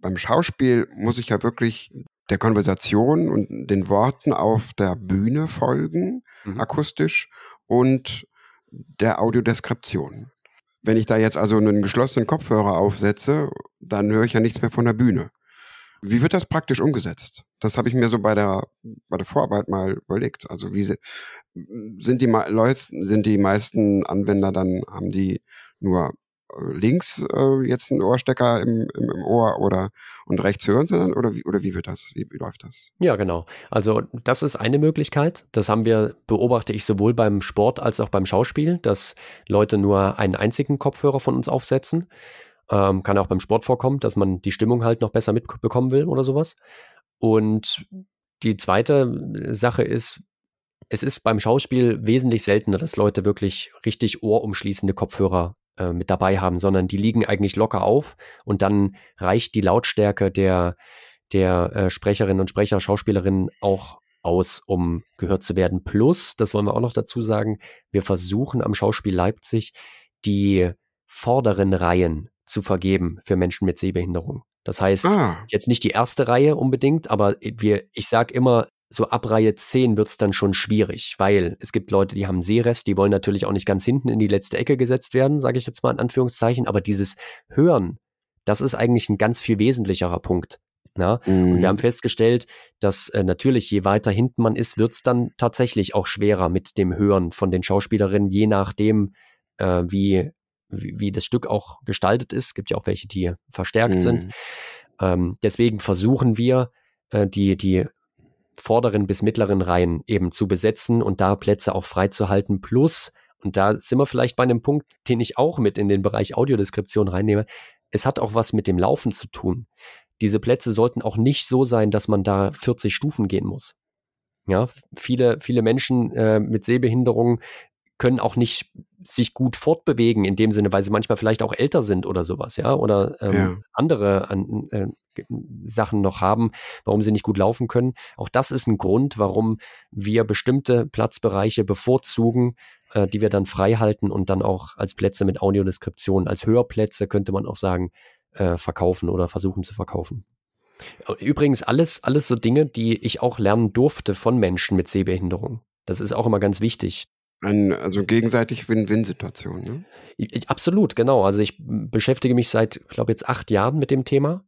beim Schauspiel muss ich ja wirklich der Konversation und den Worten auf der Bühne folgen, mhm. akustisch, und der Audiodeskription. Wenn ich da jetzt also einen geschlossenen Kopfhörer aufsetze, dann höre ich ja nichts mehr von der Bühne. Wie wird das praktisch umgesetzt? Das habe ich mir so bei der, bei der Vorarbeit mal überlegt. Also wie sind die Leute, sind die meisten Anwender dann, haben die nur links äh, jetzt einen Ohrstecker im, im, im, Ohr oder und rechts hören sie dann oder wie, oder wie wird das? Wie, wie, läuft das? Ja, genau. Also das ist eine Möglichkeit. Das haben wir, beobachte ich sowohl beim Sport als auch beim Schauspiel, dass Leute nur einen einzigen Kopfhörer von uns aufsetzen. Ähm, kann auch beim Sport vorkommen, dass man die Stimmung halt noch besser mitbekommen will oder sowas. Und die zweite Sache ist, es ist beim Schauspiel wesentlich seltener, dass Leute wirklich richtig ohrumschließende Kopfhörer äh, mit dabei haben, sondern die liegen eigentlich locker auf und dann reicht die Lautstärke der, der äh, Sprecherinnen und Sprecher, Schauspielerinnen auch aus, um gehört zu werden. Plus, das wollen wir auch noch dazu sagen, wir versuchen am Schauspiel Leipzig die vorderen Reihen zu vergeben für Menschen mit Sehbehinderung. Das heißt, ah. jetzt nicht die erste Reihe unbedingt, aber wir, ich sage immer, so ab Reihe 10 wird es dann schon schwierig, weil es gibt Leute, die haben Sehrest, die wollen natürlich auch nicht ganz hinten in die letzte Ecke gesetzt werden, sage ich jetzt mal in Anführungszeichen, aber dieses Hören, das ist eigentlich ein ganz viel wesentlicherer Punkt. Ja? Mhm. Und wir haben mhm. festgestellt, dass äh, natürlich, je weiter hinten man ist, wird es dann tatsächlich auch schwerer mit dem Hören von den Schauspielerinnen, je nachdem, äh, wie, wie, wie, das Stück auch gestaltet ist. Es gibt ja auch welche, die verstärkt mhm. sind. Ähm, deswegen versuchen wir, äh, die, die vorderen bis mittleren Reihen eben zu besetzen und da Plätze auch freizuhalten. Plus, und da sind wir vielleicht bei einem Punkt, den ich auch mit in den Bereich Audiodeskription reinnehme, es hat auch was mit dem Laufen zu tun. Diese Plätze sollten auch nicht so sein, dass man da 40 Stufen gehen muss. Ja, viele, viele Menschen äh, mit Sehbehinderungen können auch nicht sich gut fortbewegen in dem Sinne, weil sie manchmal vielleicht auch älter sind oder sowas, ja, oder ähm, ja. andere äh, Sachen noch haben, warum sie nicht gut laufen können. Auch das ist ein Grund, warum wir bestimmte Platzbereiche bevorzugen, äh, die wir dann frei halten und dann auch als Plätze mit Audiodeskription, als Hörplätze könnte man auch sagen, äh, verkaufen oder versuchen zu verkaufen. Übrigens alles, alles so Dinge, die ich auch lernen durfte von Menschen mit Sehbehinderung. Das ist auch immer ganz wichtig. Ein, also gegenseitig Win-Win-Situation, ne? Absolut, genau. Also ich beschäftige mich seit, glaube jetzt acht Jahren mit dem Thema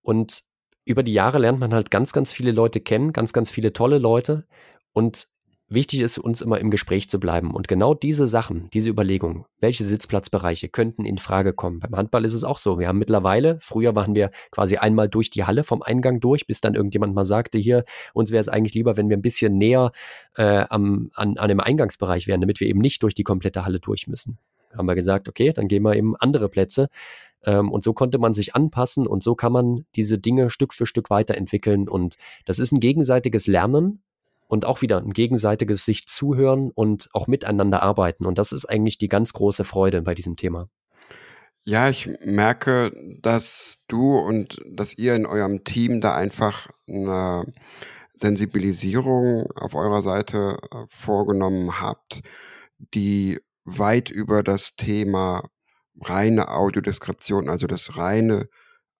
und über die Jahre lernt man halt ganz, ganz viele Leute kennen, ganz, ganz viele tolle Leute und Wichtig ist uns immer im Gespräch zu bleiben und genau diese Sachen, diese Überlegungen, welche Sitzplatzbereiche könnten in Frage kommen. Beim Handball ist es auch so. Wir haben mittlerweile, früher waren wir quasi einmal durch die Halle vom Eingang durch, bis dann irgendjemand mal sagte, hier, uns wäre es eigentlich lieber, wenn wir ein bisschen näher äh, am, an, an dem Eingangsbereich wären, damit wir eben nicht durch die komplette Halle durch müssen. Haben wir gesagt, okay, dann gehen wir eben andere Plätze. Ähm, und so konnte man sich anpassen und so kann man diese Dinge Stück für Stück weiterentwickeln. Und das ist ein gegenseitiges Lernen und auch wieder ein gegenseitiges sich zuhören und auch miteinander arbeiten. Und das ist eigentlich die ganz große Freude bei diesem Thema. Ja, ich merke, dass du und dass ihr in eurem Team da einfach eine Sensibilisierung auf eurer Seite äh, vorgenommen habt, die weit über das Thema reine Audiodeskription, also das reine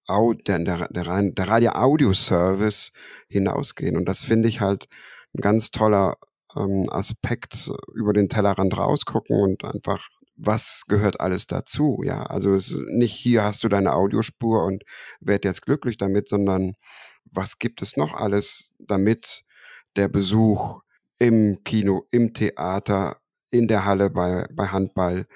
der, der, der, der Radio-Audio-Service hinausgehen. Und das finde ich halt ein ganz toller ähm, Aspekt über den Tellerrand rausgucken und einfach was gehört alles dazu, ja. Also es nicht hier hast du deine Audiospur und werd jetzt glücklich damit, sondern was gibt es noch alles, damit der Besuch im Kino, im Theater, in der Halle bei, bei Handball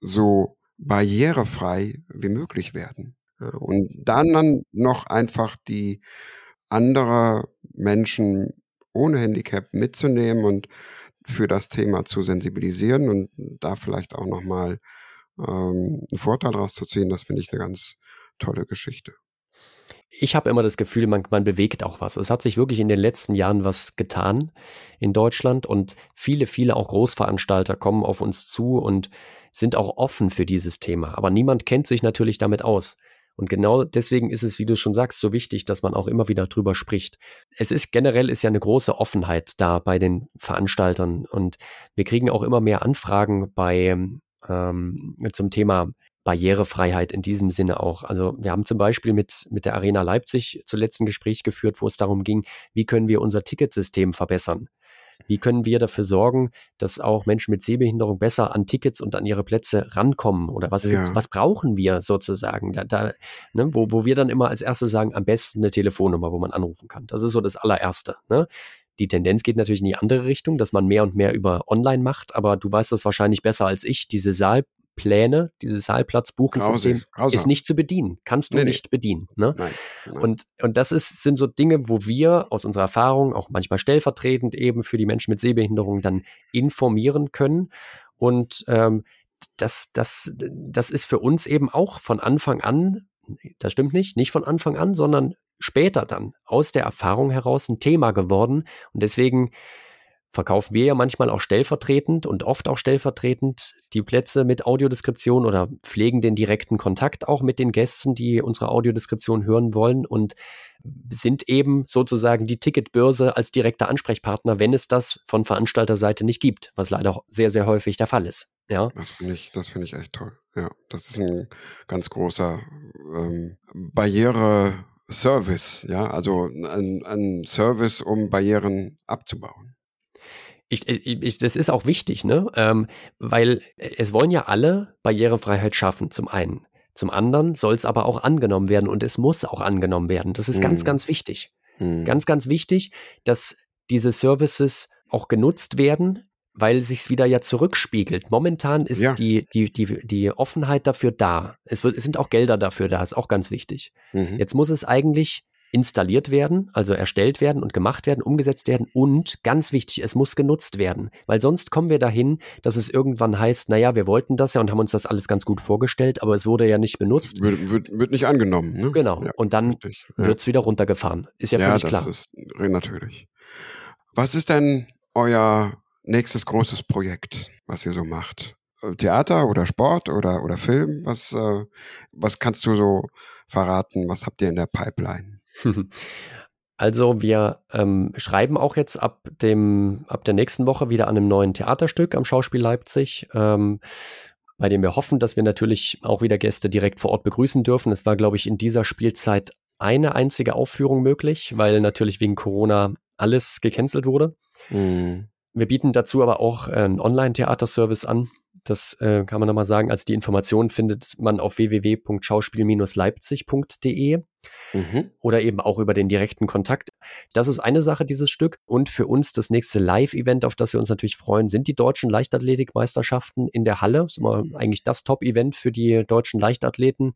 so barrierefrei wie möglich werden. Und dann, dann noch einfach die andere Menschen ohne Handicap mitzunehmen und für das Thema zu sensibilisieren und da vielleicht auch nochmal ähm, einen Vorteil daraus zu ziehen, das finde ich eine ganz tolle Geschichte. Ich habe immer das Gefühl, man, man bewegt auch was. Es hat sich wirklich in den letzten Jahren was getan in Deutschland und viele, viele auch Großveranstalter kommen auf uns zu und sind auch offen für dieses Thema. Aber niemand kennt sich natürlich damit aus. Und genau deswegen ist es, wie du schon sagst, so wichtig, dass man auch immer wieder drüber spricht. Es ist generell ist ja eine große Offenheit da bei den Veranstaltern und wir kriegen auch immer mehr Anfragen bei ähm, zum Thema Barrierefreiheit in diesem Sinne auch. Also wir haben zum Beispiel mit, mit der Arena Leipzig zuletzt ein Gespräch geführt, wo es darum ging, wie können wir unser Ticketsystem verbessern. Wie können wir dafür sorgen, dass auch Menschen mit Sehbehinderung besser an Tickets und an ihre Plätze rankommen? Oder was, ja. was brauchen wir sozusagen? Da, da, ne, wo, wo wir dann immer als erstes sagen, am besten eine Telefonnummer, wo man anrufen kann. Das ist so das allererste. Ne? Die Tendenz geht natürlich in die andere Richtung, dass man mehr und mehr über online macht, aber du weißt das wahrscheinlich besser als ich. Diese Saal, Pläne, dieses Saalplatzbuchungssystem ist nicht zu bedienen. Kannst du nee, nicht nee. bedienen. Ne? Nein, nein. Und, und das ist, sind so Dinge, wo wir aus unserer Erfahrung, auch manchmal stellvertretend eben für die Menschen mit Sehbehinderung, dann informieren können. Und ähm, das, das, das ist für uns eben auch von Anfang an, das stimmt nicht, nicht von Anfang an, sondern später dann aus der Erfahrung heraus ein Thema geworden. Und deswegen verkaufen wir ja manchmal auch stellvertretend und oft auch stellvertretend die Plätze mit Audiodeskription oder pflegen den direkten Kontakt auch mit den Gästen, die unsere Audiodeskription hören wollen und sind eben sozusagen die Ticketbörse als direkter Ansprechpartner, wenn es das von Veranstalterseite nicht gibt, was leider sehr, sehr häufig der Fall ist. Ja. Das finde ich, das ich echt toll. Ja, das ist ein ganz großer ähm, Barriere-Service, ja, also ein, ein Service, um Barrieren abzubauen ich, ich, das ist auch wichtig, ne? Ähm, weil es wollen ja alle Barrierefreiheit schaffen, zum einen. Zum anderen soll es aber auch angenommen werden und es muss auch angenommen werden. Das ist mhm. ganz, ganz wichtig. Mhm. Ganz, ganz wichtig, dass diese Services auch genutzt werden, weil sich wieder ja zurückspiegelt. Momentan ist ja. die, die, die, die Offenheit dafür da. Es, wird, es sind auch Gelder dafür da, ist auch ganz wichtig. Mhm. Jetzt muss es eigentlich installiert werden, also erstellt werden und gemacht werden, umgesetzt werden und ganz wichtig, es muss genutzt werden, weil sonst kommen wir dahin, dass es irgendwann heißt, naja, wir wollten das ja und haben uns das alles ganz gut vorgestellt, aber es wurde ja nicht benutzt. Wird, wird, wird nicht angenommen. Ne? Genau, ja, und dann ja. wird es wieder runtergefahren. Ist ja, ja völlig klar. Ja, das ist natürlich. Was ist denn euer nächstes großes Projekt, was ihr so macht? Theater oder Sport oder, oder Film? Was, äh, was kannst du so verraten? Was habt ihr in der Pipeline? Also wir ähm, schreiben auch jetzt ab dem ab der nächsten Woche wieder an einem neuen Theaterstück am Schauspiel Leipzig, ähm, bei dem wir hoffen, dass wir natürlich auch wieder Gäste direkt vor Ort begrüßen dürfen. Es war, glaube ich, in dieser Spielzeit eine einzige Aufführung möglich, weil natürlich wegen Corona alles gecancelt wurde. Mhm. Wir bieten dazu aber auch einen Online-Theaterservice an, das äh, kann man nochmal sagen. Also die Informationen findet man auf www.schauspiel-leipzig.de mhm. oder eben auch über den direkten Kontakt. Das ist eine Sache, dieses Stück. Und für uns das nächste Live-Event, auf das wir uns natürlich freuen, sind die deutschen Leichtathletikmeisterschaften in der Halle. Das ist immer eigentlich das Top-Event für die deutschen Leichtathleten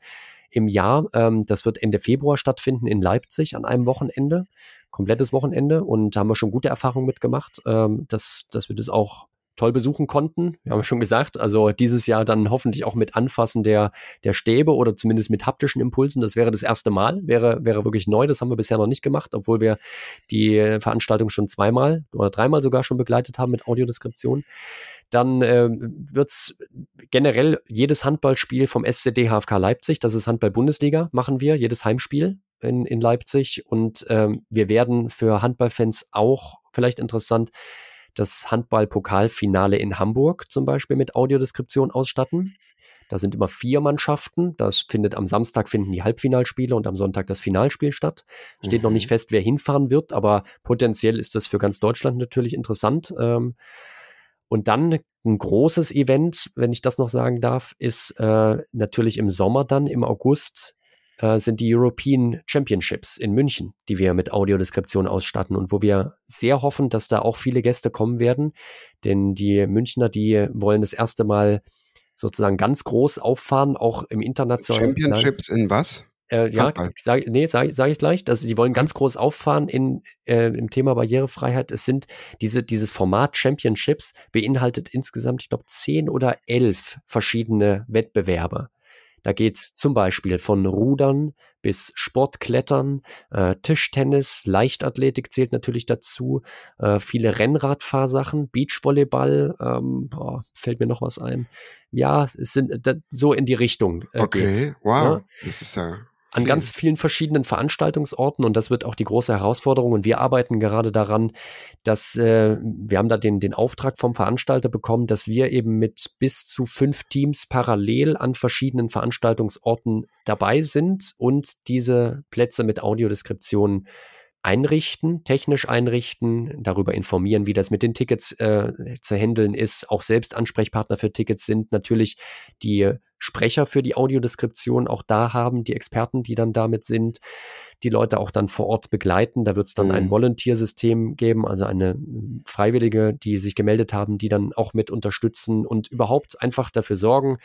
im Jahr. Ähm, das wird Ende Februar stattfinden in Leipzig an einem Wochenende, komplettes Wochenende. Und da haben wir schon gute Erfahrungen mitgemacht, ähm, dass, dass wir das auch toll besuchen konnten. Wir haben schon gesagt, also dieses Jahr dann hoffentlich auch mit Anfassen der, der Stäbe oder zumindest mit haptischen Impulsen. Das wäre das erste Mal, wäre, wäre wirklich neu. Das haben wir bisher noch nicht gemacht, obwohl wir die Veranstaltung schon zweimal oder dreimal sogar schon begleitet haben mit Audiodeskription. Dann äh, wird es generell jedes Handballspiel vom SCD HFK Leipzig, das ist Handball-Bundesliga, machen wir, jedes Heimspiel in, in Leipzig. Und ähm, wir werden für Handballfans auch vielleicht interessant das Handball-Pokalfinale in Hamburg zum Beispiel mit Audiodeskription ausstatten. Da sind immer vier Mannschaften. Das findet am Samstag finden die Halbfinalspiele und am Sonntag das Finalspiel statt. Steht mhm. noch nicht mhm. fest, wer hinfahren wird, aber potenziell ist das für ganz Deutschland natürlich interessant. Ähm, und dann ein großes Event, wenn ich das noch sagen darf, ist äh, natürlich im Sommer dann, im August, äh, sind die European Championships in München, die wir mit Audiodeskription ausstatten und wo wir sehr hoffen, dass da auch viele Gäste kommen werden. Denn die Münchner, die wollen das erste Mal sozusagen ganz groß auffahren, auch im internationalen. Championships in was? Äh, ja, sag, nee, sage sag ich gleich. Also die wollen ganz groß auffahren in, äh, im Thema Barrierefreiheit. Es sind diese, dieses Format Championships beinhaltet insgesamt, ich glaube, zehn oder elf verschiedene Wettbewerbe. Da geht es zum Beispiel von Rudern bis Sportklettern, äh, Tischtennis, Leichtathletik zählt natürlich dazu, äh, viele Rennradfahrsachen, Beachvolleyball, ähm, boah, fällt mir noch was ein. Ja, es sind da, so in die Richtung. Äh, okay, geht's, wow, ja? das ist ja an ganz vielen verschiedenen Veranstaltungsorten und das wird auch die große Herausforderung und wir arbeiten gerade daran, dass äh, wir haben da den, den Auftrag vom Veranstalter bekommen, dass wir eben mit bis zu fünf Teams parallel an verschiedenen Veranstaltungsorten dabei sind und diese Plätze mit Audiodeskription einrichten, technisch einrichten, darüber informieren, wie das mit den Tickets äh, zu handeln ist. Auch selbst Ansprechpartner für Tickets sind natürlich die Sprecher für die Audiodeskription auch da haben, die Experten, die dann damit sind, die Leute auch dann vor Ort begleiten. Da wird es dann mhm. ein Volunteersystem geben, also eine Freiwillige, die sich gemeldet haben, die dann auch mit unterstützen und überhaupt einfach dafür sorgen,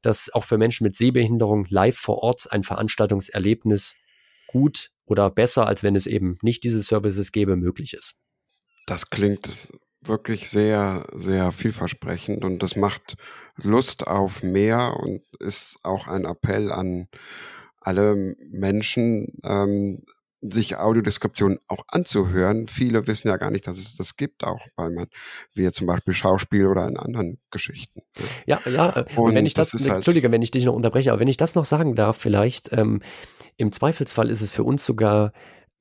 dass auch für Menschen mit Sehbehinderung live vor Ort ein Veranstaltungserlebnis gut oder besser, als wenn es eben nicht diese Services gäbe, möglich ist. Das klingt wirklich sehr, sehr vielversprechend und das macht Lust auf mehr und ist auch ein Appell an alle Menschen, ähm, sich Audiodeskription auch anzuhören. Viele wissen ja gar nicht, dass es das gibt, auch weil man, wie zum Beispiel Schauspiel oder in anderen Geschichten. Ja, ja, äh, und wenn ich das, das halt Entschuldige, wenn ich dich noch unterbreche, aber wenn ich das noch sagen darf, vielleicht, ähm, im Zweifelsfall ist es für uns sogar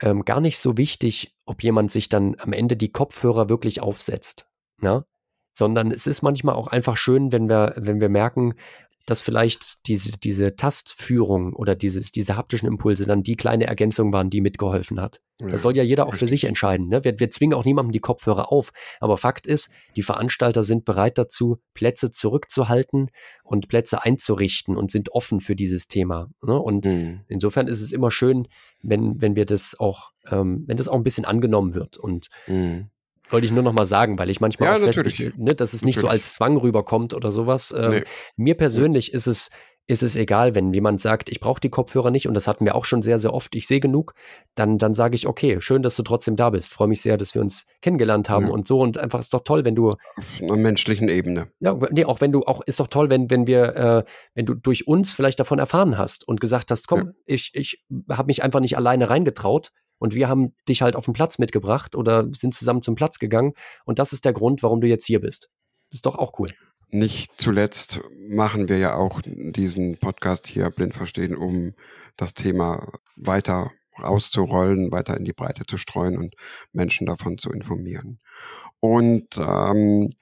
ähm, gar nicht so wichtig, ob jemand sich dann am Ende die Kopfhörer wirklich aufsetzt. Ja? Ne? Sondern es ist manchmal auch einfach schön, wenn wir, wenn wir merken, dass vielleicht diese, diese Tastführung oder dieses, diese haptischen Impulse dann die kleine Ergänzung waren, die mitgeholfen hat. Ja, das soll ja jeder auch für sich entscheiden. Ne? Wir, wir zwingen auch niemandem die Kopfhörer auf. Aber Fakt ist, die Veranstalter sind bereit dazu, Plätze zurückzuhalten und Plätze einzurichten und sind offen für dieses Thema. Ne? Und mhm. insofern ist es immer schön, wenn, wenn wir das auch, ähm, wenn das auch ein bisschen angenommen wird. Und mhm. Wollte ich nur noch mal sagen, weil ich manchmal ja, auch festgestellt, ne, dass es nicht natürlich. so als Zwang rüberkommt oder sowas. Ähm, nee. Mir persönlich ist es ist es egal, wenn jemand sagt, ich brauche die Kopfhörer nicht und das hatten wir auch schon sehr, sehr oft, ich sehe genug, dann, dann sage ich, okay, schön, dass du trotzdem da bist. Freue mich sehr, dass wir uns kennengelernt haben ja. und so und einfach ist doch toll, wenn du. Auf einer menschlichen Ebene. Ja, nee, auch wenn du, auch ist doch toll, wenn, wenn wir, äh, wenn du durch uns vielleicht davon erfahren hast und gesagt hast, komm, ja. ich, ich habe mich einfach nicht alleine reingetraut, und wir haben dich halt auf den Platz mitgebracht oder sind zusammen zum Platz gegangen. Und das ist der Grund, warum du jetzt hier bist. Ist doch auch cool. Nicht zuletzt machen wir ja auch diesen Podcast hier blind verstehen, um das Thema weiter auszurollen, weiter in die Breite zu streuen und Menschen davon zu informieren. Und ähm,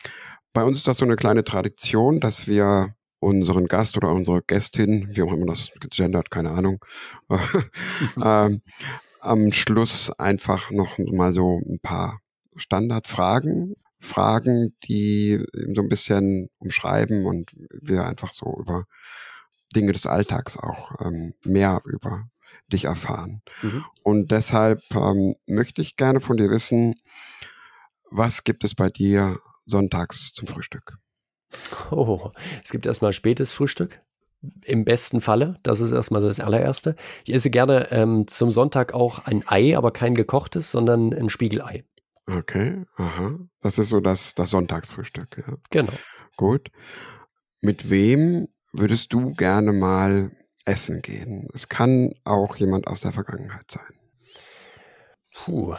bei uns ist das so eine kleine Tradition, dass wir unseren Gast oder unsere Gästin, wie auch immer das gegendert, keine Ahnung, ähm, am Schluss einfach noch mal so ein paar Standardfragen, Fragen, die so ein bisschen umschreiben und wir einfach so über Dinge des Alltags auch ähm, mehr über dich erfahren. Mhm. Und deshalb ähm, möchte ich gerne von dir wissen, was gibt es bei dir sonntags zum Frühstück? Oh, es gibt erstmal spätes Frühstück im besten Falle. Das ist erstmal das allererste. Ich esse gerne ähm, zum Sonntag auch ein Ei, aber kein gekochtes, sondern ein Spiegelei. Okay, aha. Das ist so das, das Sonntagsfrühstück. Ja. Genau. Gut. Mit wem würdest du gerne mal essen gehen? Es kann auch jemand aus der Vergangenheit sein. Puh.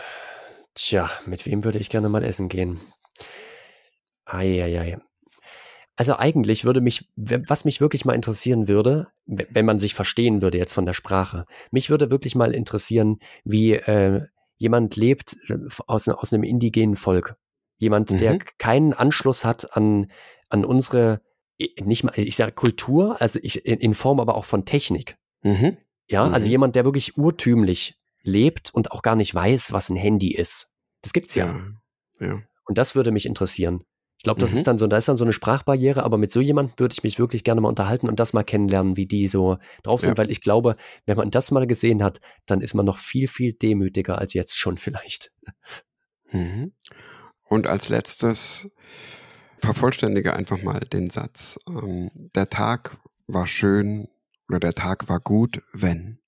Tja, mit wem würde ich gerne mal essen gehen? Eieiei. Also eigentlich würde mich, was mich wirklich mal interessieren würde, wenn man sich verstehen würde jetzt von der Sprache, mich würde wirklich mal interessieren, wie äh, jemand lebt äh, aus, aus einem indigenen Volk. Jemand, mhm. der keinen Anschluss hat an, an unsere, nicht mal, ich sage Kultur, also ich, in Form aber auch von Technik. Mhm. Ja, also mhm. also jemand, der wirklich urtümlich lebt und auch gar nicht weiß, was ein Handy ist. Das gibt's ja. ja. ja. Und das würde mich interessieren. Ich glaube, das mhm. ist dann so, da ist dann so eine Sprachbarriere, aber mit so jemandem würde ich mich wirklich gerne mal unterhalten und das mal kennenlernen, wie die so drauf sind, ja. weil ich glaube, wenn man das mal gesehen hat, dann ist man noch viel, viel demütiger als jetzt schon vielleicht. Mhm. Und als letztes vervollständige einfach mal den Satz. Ähm, der Tag war schön oder der Tag war gut, wenn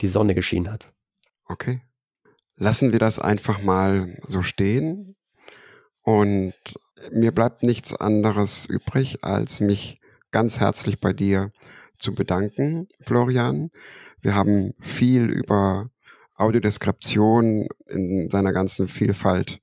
die Sonne geschienen hat. Okay. Lassen wir das einfach mal so stehen und mir bleibt nichts anderes übrig, als mich ganz herzlich bei dir zu bedanken, Florian. Wir haben viel über Audiodeskription in seiner ganzen Vielfalt,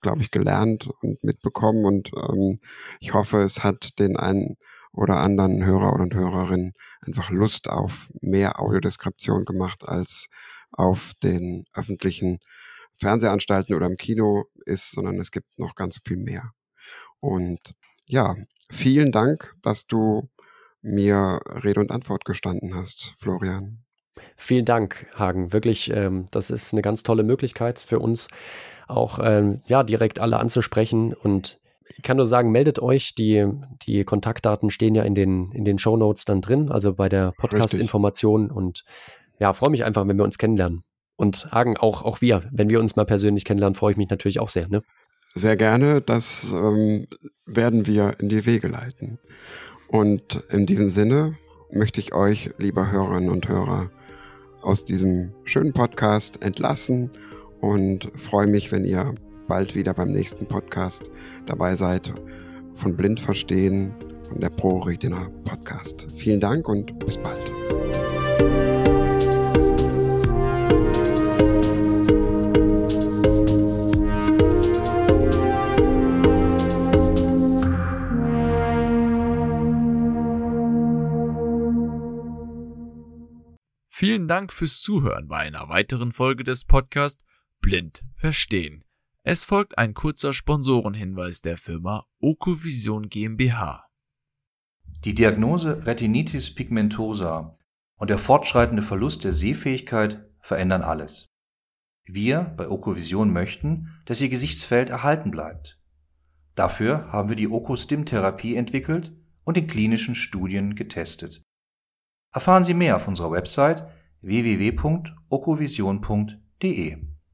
glaube ich, gelernt und mitbekommen. Und ähm, ich hoffe, es hat den einen oder anderen Hörer und Hörerinnen einfach Lust auf mehr Audiodeskription gemacht als auf den öffentlichen Fernsehanstalten oder im Kino ist, sondern es gibt noch ganz viel mehr. Und ja, vielen Dank, dass du mir Rede und Antwort gestanden hast, Florian. Vielen Dank, Hagen. Wirklich, ähm, das ist eine ganz tolle Möglichkeit für uns, auch ähm, ja, direkt alle anzusprechen. Und ich kann nur sagen, meldet euch. Die, die Kontaktdaten stehen ja in den, in den Show Notes dann drin, also bei der Podcast-Information. Und ja, freue mich einfach, wenn wir uns kennenlernen. Und Hagen, auch, auch wir, wenn wir uns mal persönlich kennenlernen, freue ich mich natürlich auch sehr. Ne? Sehr gerne. Das ähm, werden wir in die Wege leiten. Und in diesem Sinne möchte ich euch, lieber Hörerinnen und Hörer, aus diesem schönen Podcast entlassen und freue mich, wenn ihr bald wieder beim nächsten Podcast dabei seid von Blind Verstehen von der Pro Retina Podcast. Vielen Dank und bis bald. Vielen Dank fürs Zuhören bei einer weiteren Folge des Podcasts Blind Verstehen. Es folgt ein kurzer Sponsorenhinweis der Firma Okovision GmbH. Die Diagnose Retinitis pigmentosa und der fortschreitende Verlust der Sehfähigkeit verändern alles. Wir bei Okovision möchten, dass Ihr Gesichtsfeld erhalten bleibt. Dafür haben wir die Okostim-Therapie entwickelt und in klinischen Studien getestet. Erfahren Sie mehr auf unserer Website www.okovision.de